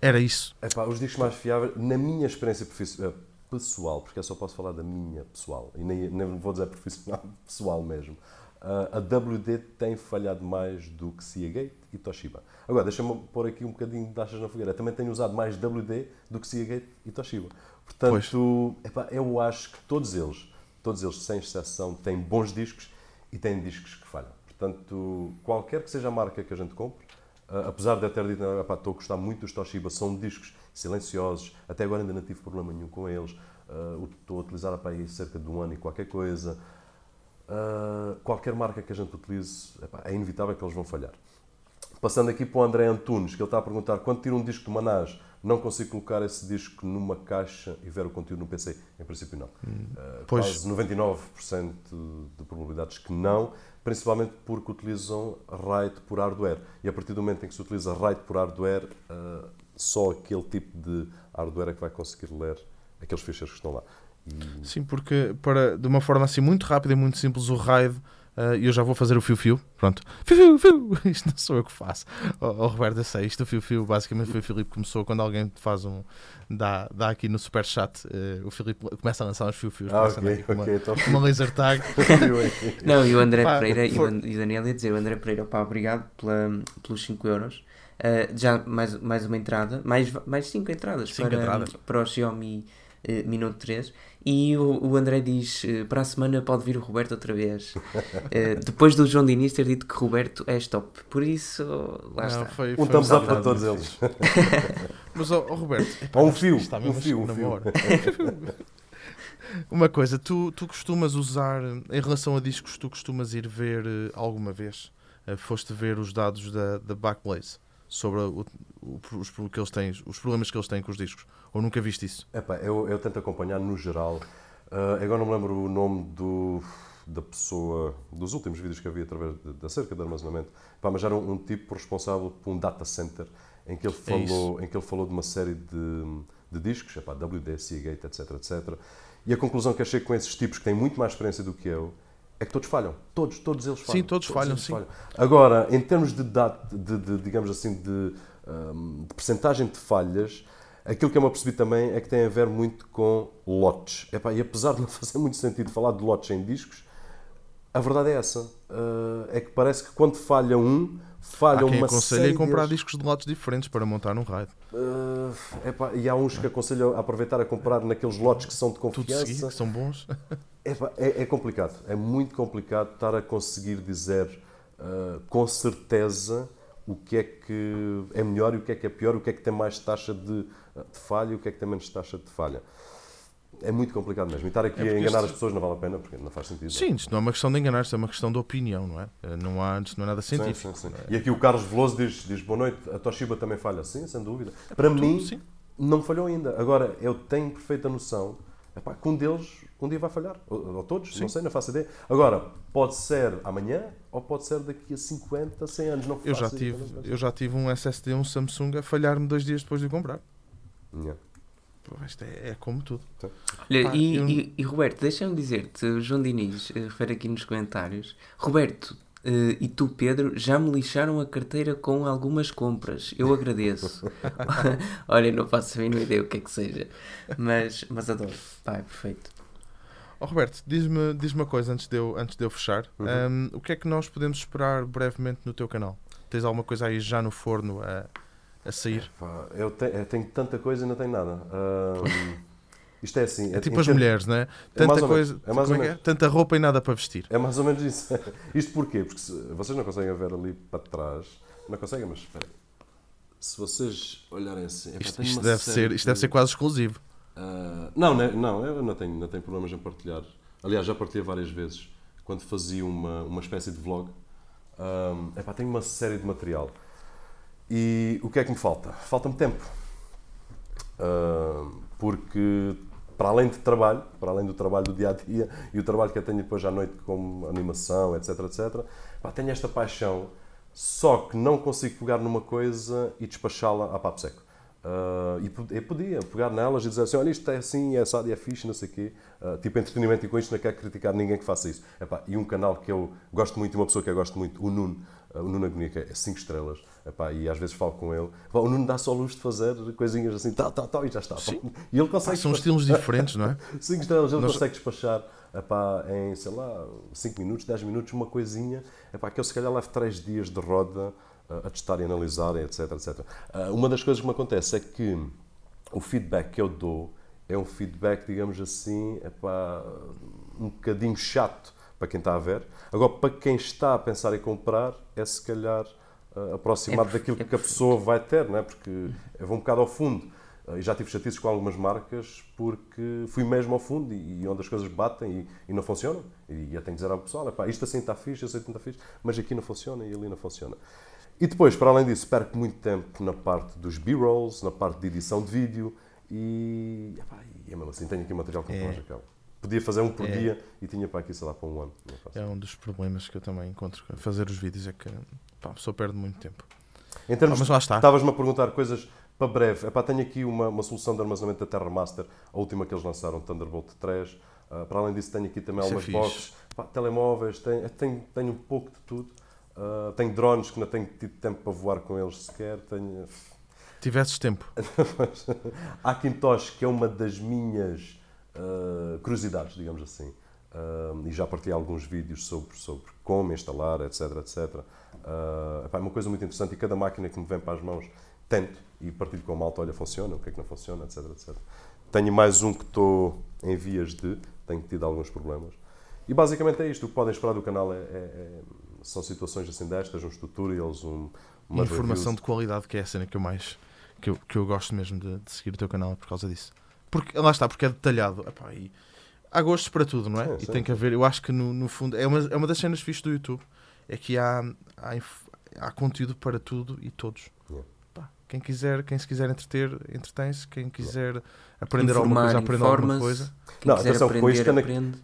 Era isso. Epá, os discos mais fiáveis, na minha experiência eh, pessoal, porque eu só posso falar da minha pessoal, e nem, nem vou dizer profissional, pessoal mesmo, a WD tem falhado mais do que Seagate e Toshiba. Agora, deixa-me pôr aqui um bocadinho de achas na fogueira. também tenho usado mais WD do que Seagate e Toshiba. Portanto, epá, eu acho que todos eles, todos eles, sem exceção, têm bons discos e têm discos que falham. Portanto, qualquer que seja a marca que a gente compre, apesar de eu ter dito, estou a gostar muito dos Toshiba, são discos silenciosos, até agora ainda não tive problema nenhum com eles. Uh, estou a utilizar para aí cerca de um ano e qualquer coisa. Uh, qualquer marca que a gente utilize, epá, é inevitável que eles vão falhar. Passando aqui para o André Antunes, que ele está a perguntar: quando tiro um disco de Manage, não consigo colocar esse disco numa caixa e ver o conteúdo no PC? Em princípio, não. Uh, quase 99% de probabilidades que não principalmente porque utilizam RAID por hardware. E a partir do momento em que se utiliza RAID por hardware, uh, só aquele tipo de hardware é que vai conseguir ler aqueles ficheiros que estão lá. E... Sim, porque para, de uma forma assim muito rápida e muito simples, o RAID Uh, eu já vou fazer o fio-fio. Pronto. Fio, fio, fio. Isto não sou eu que faço. Oh, oh Roberto, eu sei. Isto, o fio-fio, basicamente foi o Filipe que começou quando alguém faz um. dá, dá aqui no super chat. Uh, o Filipe começa a lançar uns fio-fios. Ah, okay, com, okay, uma, uma laser tag. não, e o André pá, Pereira for... e o Daniel ia dizer: o André Pereira, pá, obrigado pela, pelos 5 euros. Uh, já mais, mais uma entrada, mais, mais cinco entradas, cinco para, entradas. para o Xiaomi uh, Minuto 3. E o, o André diz: uh, para a semana pode vir o Roberto outra vez. depois do João Diniz ter dito que Roberto é stop. Por isso, lá Não, está. Foi, foi um thumbs up para todos eles. Mas, oh, oh Roberto, epá, um fio, um fio, um fio. Uma coisa, tu, tu costumas usar, em relação a discos, tu costumas ir ver alguma vez? foste ver os dados da, da Backblaze? sobre o, os, que eles têm, os problemas que eles têm com os discos? Ou nunca viste isso? Epá, eu, eu tento acompanhar no geral. Uh, agora não me lembro o nome do, da pessoa, dos últimos vídeos que havia através da cerca de armazenamento, Epá, mas era um, um, tipo responsável por um data center em que ele é falou, é em que ele falou de uma série de, de discos, epá, WD, Seagate, etc, etc. E a conclusão que achei com esses tipos que têm muito mais experiência do que eu é que todos falham. Todos, todos eles falham. Sim, todos, todos falham, sim. Falham. Agora, em termos de, de, de digamos assim, de, um, de percentagem de falhas, aquilo que eu me apercebi também é que tem a ver muito com lotes. Epá, e apesar de não fazer muito sentido falar de lotes em discos, a verdade é essa. Uh, é que parece que quando falha um, falha há quem uma aconselha a comprar deles... discos de lotes diferentes para montar num RAID. Uh, epá, e há uns que aconselham a aproveitar a comprar naqueles lotes que são de confiança. Tudo seguir, que são bons. É, é, é, complicado, é muito complicado estar a conseguir dizer uh, com certeza o que é que é melhor e o que é que é pior, o que é que tem mais taxa de, de falha e o que é que tem menos taxa de falha. É muito complicado mesmo. E estar aqui é a enganar as pessoas não vale a pena, porque não faz sentido. Sim, isto não é uma questão de enganar, isto é uma questão de opinião, não é? Eh, não, há, não é nada científico. Sim, sim, sim. E aqui o Carlos Veloso diz, diz boa noite, a Toshiba também falha, sim, sem dúvida. É Para mim, não falhou ainda. Agora, eu tenho perfeita noção epá, que um deles um dia vai falhar. Ou, ou todos, Sim. não sei, não faço ideia. Agora, pode ser amanhã ou pode ser daqui a 50, 100 anos. Não eu, já tive, eu já tive um SSD, um Samsung a falhar-me dois dias depois de comprar. Yeah. Isto é, é, como tudo. Olha, ah, e, eu... e, e, Roberto, deixa-me dizer-te, o João Diniz uh, refere aqui nos comentários. Roberto, Uh, e tu, Pedro, já me lixaram a carteira com algumas compras. Eu agradeço. Olha, não faço a mínima ideia o que é que seja. Mas, mas adoro. Pá, é perfeito. Oh, Roberto, diz-me diz uma coisa antes de eu, antes de eu fechar. Uhum. Um, o que é que nós podemos esperar brevemente no teu canal? Tens alguma coisa aí já no forno a, a sair? eu, te, eu, tenho tanta coisa e não tenho nada. Um, Isto é assim. É tipo as mulheres, não é? É Tanta ou coisa, é mais ou é é? menos. Tanta roupa e nada para vestir. É mais ou menos isso. Isto porquê? Porque se- vocês não conseguem ver ali para trás. Não conseguem, mas espera. Se vocês olharem assim. Isto, isto deve ser, isto deve de- ser quase exclusivo. Ah, não, não, não, eu não tenho, não tenho problemas em partilhar. Aliás, já partilhei várias vezes quando fazia uma, uma espécie de vlog. Um, epá, tenho uma série de material. E o que é que me falta? Falta-me tempo. Ah, porque, para além de trabalho, para além do trabalho do dia a dia e o trabalho que eu tenho depois à noite como animação, etc, etc, pá, tenho esta paixão, só que não consigo pegar numa coisa e despachá-la a papo seco. Ah, e podia pegar nelas e dizer assim: olha, isto é assim, é assado, e é fixe, não sei o quê. Ah, tipo entretenimento, e com isto não quero criticar ninguém que faça isso. Epá, e um canal que eu gosto muito, uma pessoa que eu gosto muito, o Nuno, ah, o Nuno Agonia, que é 5 estrelas, epá, e às vezes falo com ele. Epá, o Nuno dá só luz de fazer coisinhas assim, tal, tal, tal, e já está. E ele consegue. São estilos diferentes, não é? 5 estrelas, ele Nós- consegue despachar epá, em, sei lá, 5 minutos, 10 minutos, uma coisinha, epá, que eu se calhar levo 3 dias de roda a testar e analisar, etc, etc. Ah, uma das coisas que me acontece é que o feedback que eu dou é um feedback, digamos assim, epá, um bocadinho chato para quem está a ver. Agora, para quem está a pensar em comprar, é se calhar ah, aproximado É daquilo é que a pessoa vai ter, não é? porque eu vou um bocado ao fundo. Uh, E já tive chatices com algumas marcas porque fui mesmo ao fundo e, e onde as coisas batem e, e não funcionam. E eu tenho que dizer ao pessoal: "Epá, isto assim está fixe, eu sei que não está fixe, mas aqui não funciona e ali não funciona. E depois, para além disso, perco muito tempo na parte dos B-rolls, na parte de edição de vídeo e, epá, e é mesmo assim: tenho aqui material com É. é. acabo. Podia fazer um por É. dia e tinha para aqui, sei lá, para um ano. Não. É um dos problemas que eu também encontro a fazer os vídeos, é que pá, a pessoa perde muito tempo. Em termos Ah, mas lá está. Estavas-me a perguntar coisas para breve. Epá, tenho aqui uma, uma solução de armazenamento da Terra Master, a última que eles lançaram, Thunderbolt 3. Ah, para além disso, tenho aqui também Isso é algumas fixe. boxes, Pá, telemóveis, tenho, tenho, tenho um pouco de tudo. Ah, tenho drones que não tenho tido tempo para voar com eles sequer. Tenho Tivesses tempo. Hackintosh, que é uma das minhas ah, curiosidades, digamos assim. Ah, e já partilhei alguns vídeos sobre, sobre como instalar, etc, etc. É uma coisa muito interessante e cada máquina que me vem para as mãos tento e partilho com a malta, olha, funciona, o que é que não funciona, etc, etc. Tenho mais um que estou em vias de, tenho tido alguns problemas. E basicamente é isto, o que podem esperar do canal é, é- é- são situações assim destas, uns tutorials, um, umas Informação reviews. de qualidade, que é a cena que eu mais que eu, que eu gosto mesmo de, de seguir o teu canal por causa disso. Porque lá está, porque é detalhado. Epá, e há gostos para tudo, não é? Sim, e sim. tem que haver, eu acho que no, no fundo é uma, é uma das cenas fixas do YouTube. É que há, há, há conteúdo para tudo e todos. Yeah. Pá, quem quiser, quem se quiser entreter, entretém-se. Quem quiser aprender alguma Informar, coisa, aprende alguma coisa. Quem Não, quiser atenção, com aprender, isto é na- aprende.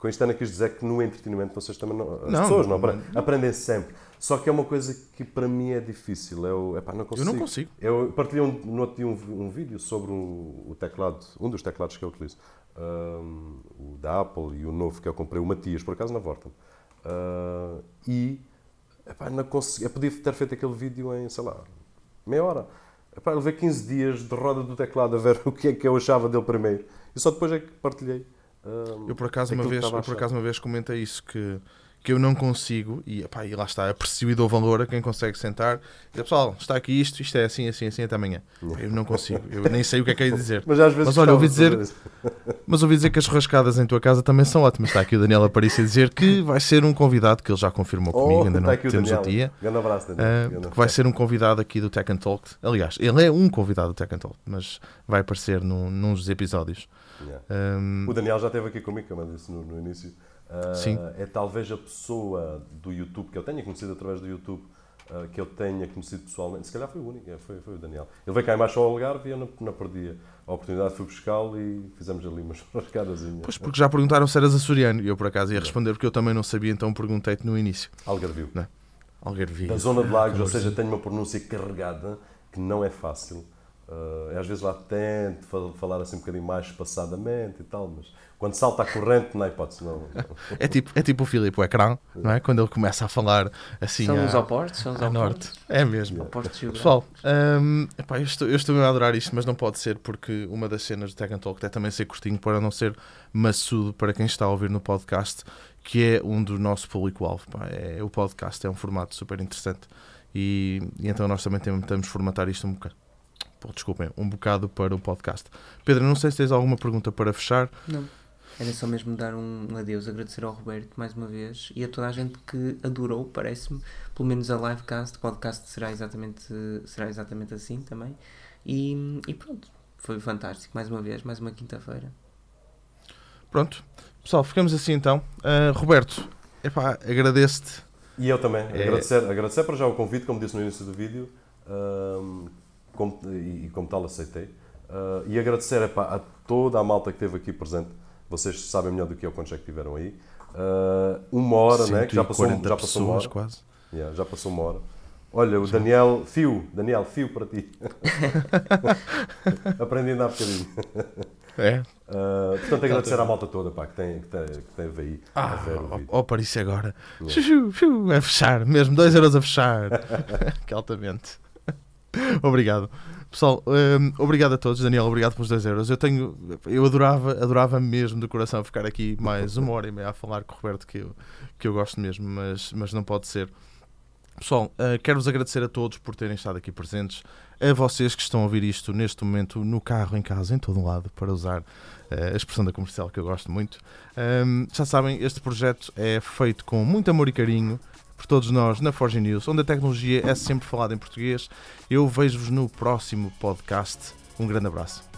Com isto Ana quis dizer que no entretenimento vocês também não. As Não, pessoas não, aprendem, aprendem sempre. Só que é uma coisa que para mim é difícil. Eu, epá, não Eu consigo. não consigo. Eu partilhei um, no outro dia um, um vídeo sobre o, o teclado, um dos teclados que eu utilizo, um, o da Apple e o novo que eu comprei, o Matias, por acaso na Vorten. Uh, e epá, não consegui, eu podia ter feito aquele vídeo em, sei lá, meia hora. Epá, eu levei 15 dias de roda do teclado a ver o que é que eu achava dele primeiro. E só depois é que partilhei. Eu por acaso uma vez, eu por acaso uma vez comentei isso que, que eu não consigo e, epá, e lá está, aprecio e dou valor a quem consegue sentar e dizer, pessoal, está aqui isto, isto é assim, assim, assim até amanhã. Eu não consigo, eu nem sei o que é que é dizer. Mas às vezes Mas olha, ouvi dizer-. Mas ouvi dizer que as rascadas em tua casa também são ótimas. Está aqui o Daniel Aparício a dizer que vai ser um convidado que ele já confirmou comigo, Oh, ainda está não temos Daniel. o dia. Grande abraço, Daniel. Grande que vai ser um convidado aqui do Tech and Talk. Aliás, ele é um convidado do Tech and Talk, mas vai aparecer num, num dos episódios. Yeah. Ahm, O Daniel já esteve aqui comigo, como eu disse no, no início. Ah, Sim. É talvez a pessoa do YouTube que eu tenha conhecido através do YouTube ah, que eu tenha conhecido pessoalmente. Se calhar foi o único, é, foi, foi o Daniel. Ele veio cá em baixo ao Algarve e eu não, não perdi a oportunidade, fui buscá-lo e fizemos ali umas rascadazinhas. Pois, porque já perguntaram se eras açoriano e eu por acaso ia responder porque eu também não sabia, então perguntei-te no início. Algarvio. Algarvio. Da zona de Lagos, ou seja, tenho uma pronúncia carregada que não é fácil. Ah, às vezes lá tento fa- falar assim um bocadinho mais espaçadamente e tal, mas quando salta a corrente, não há hipótese. Não, É tipo, é tipo o Filipe, o ecrã, não é? Quando ele começa a falar assim São a, os opostos, são os a opostos. norte. É mesmo. Geográficos. Pessoal, hum, epá, eu, estou, eu estou a adorar isto, mas não pode ser porque uma das cenas do Tech and Talk é também ser curtinho para não ser maçudo para quem está a ouvir no podcast, que é um do nosso público-alvo. É, o podcast é um formato super interessante e, e então nós também temos, formatar isto um bocado. Pô, desculpem, um bocado para o podcast. Pedro, não sei se tens alguma pergunta para fechar. Não. Era só mesmo dar um adeus, agradecer ao Roberto mais uma vez e a toda a gente que adorou, parece-me, pelo menos a livecast, o podcast será exatamente, será exatamente assim também. E, e pronto, foi fantástico, mais uma vez, mais uma quinta-feira. Pronto, pessoal, ficamos assim então. Uh, Roberto, epá, agradeço-te. E eu também, é... agradecer, agradecer para já o convite, como disse no início do vídeo, uh, como, e, como tal aceitei. Uh, e agradecer epá, a toda a malta que esteve aqui presente vocês sabem melhor do que eu quantos é que tiveram aí. Uh, uma hora, né? Que já passou, já passou uma hora. Quase. Yeah, já passou uma hora. Olha, o Daniel, fio, Daniel, fio para ti. Aprendi a andar um bocadinho. É. Uh, portanto, agradecer à malta toda pá, que, tem, que, tem, que teve aí ah, a ver o vídeo. Oh, para isso agora. Yeah. a fechar, mesmo, 2 euros a fechar. que altamente. Obrigado. Pessoal, um, obrigado a todos. Daniel, obrigado pelos 2 euros. Eu tenho, eu adorava, adorava mesmo de coração ficar aqui mais uma hora e meia a falar com o Roberto, que eu, que eu gosto mesmo, mas, mas não pode ser. Pessoal, uh, quero-vos agradecer a todos por terem estado aqui presentes, a vocês que estão a ouvir isto neste momento no carro, em casa, em todo lado, para usar uh, a expressão da comercial que eu gosto muito. Um, já sabem, este projeto é feito com muito amor e carinho por todos nós na Forge News, onde a tecnologia é sempre falada em português. Eu vejo-vos no próximo podcast. Um grande abraço.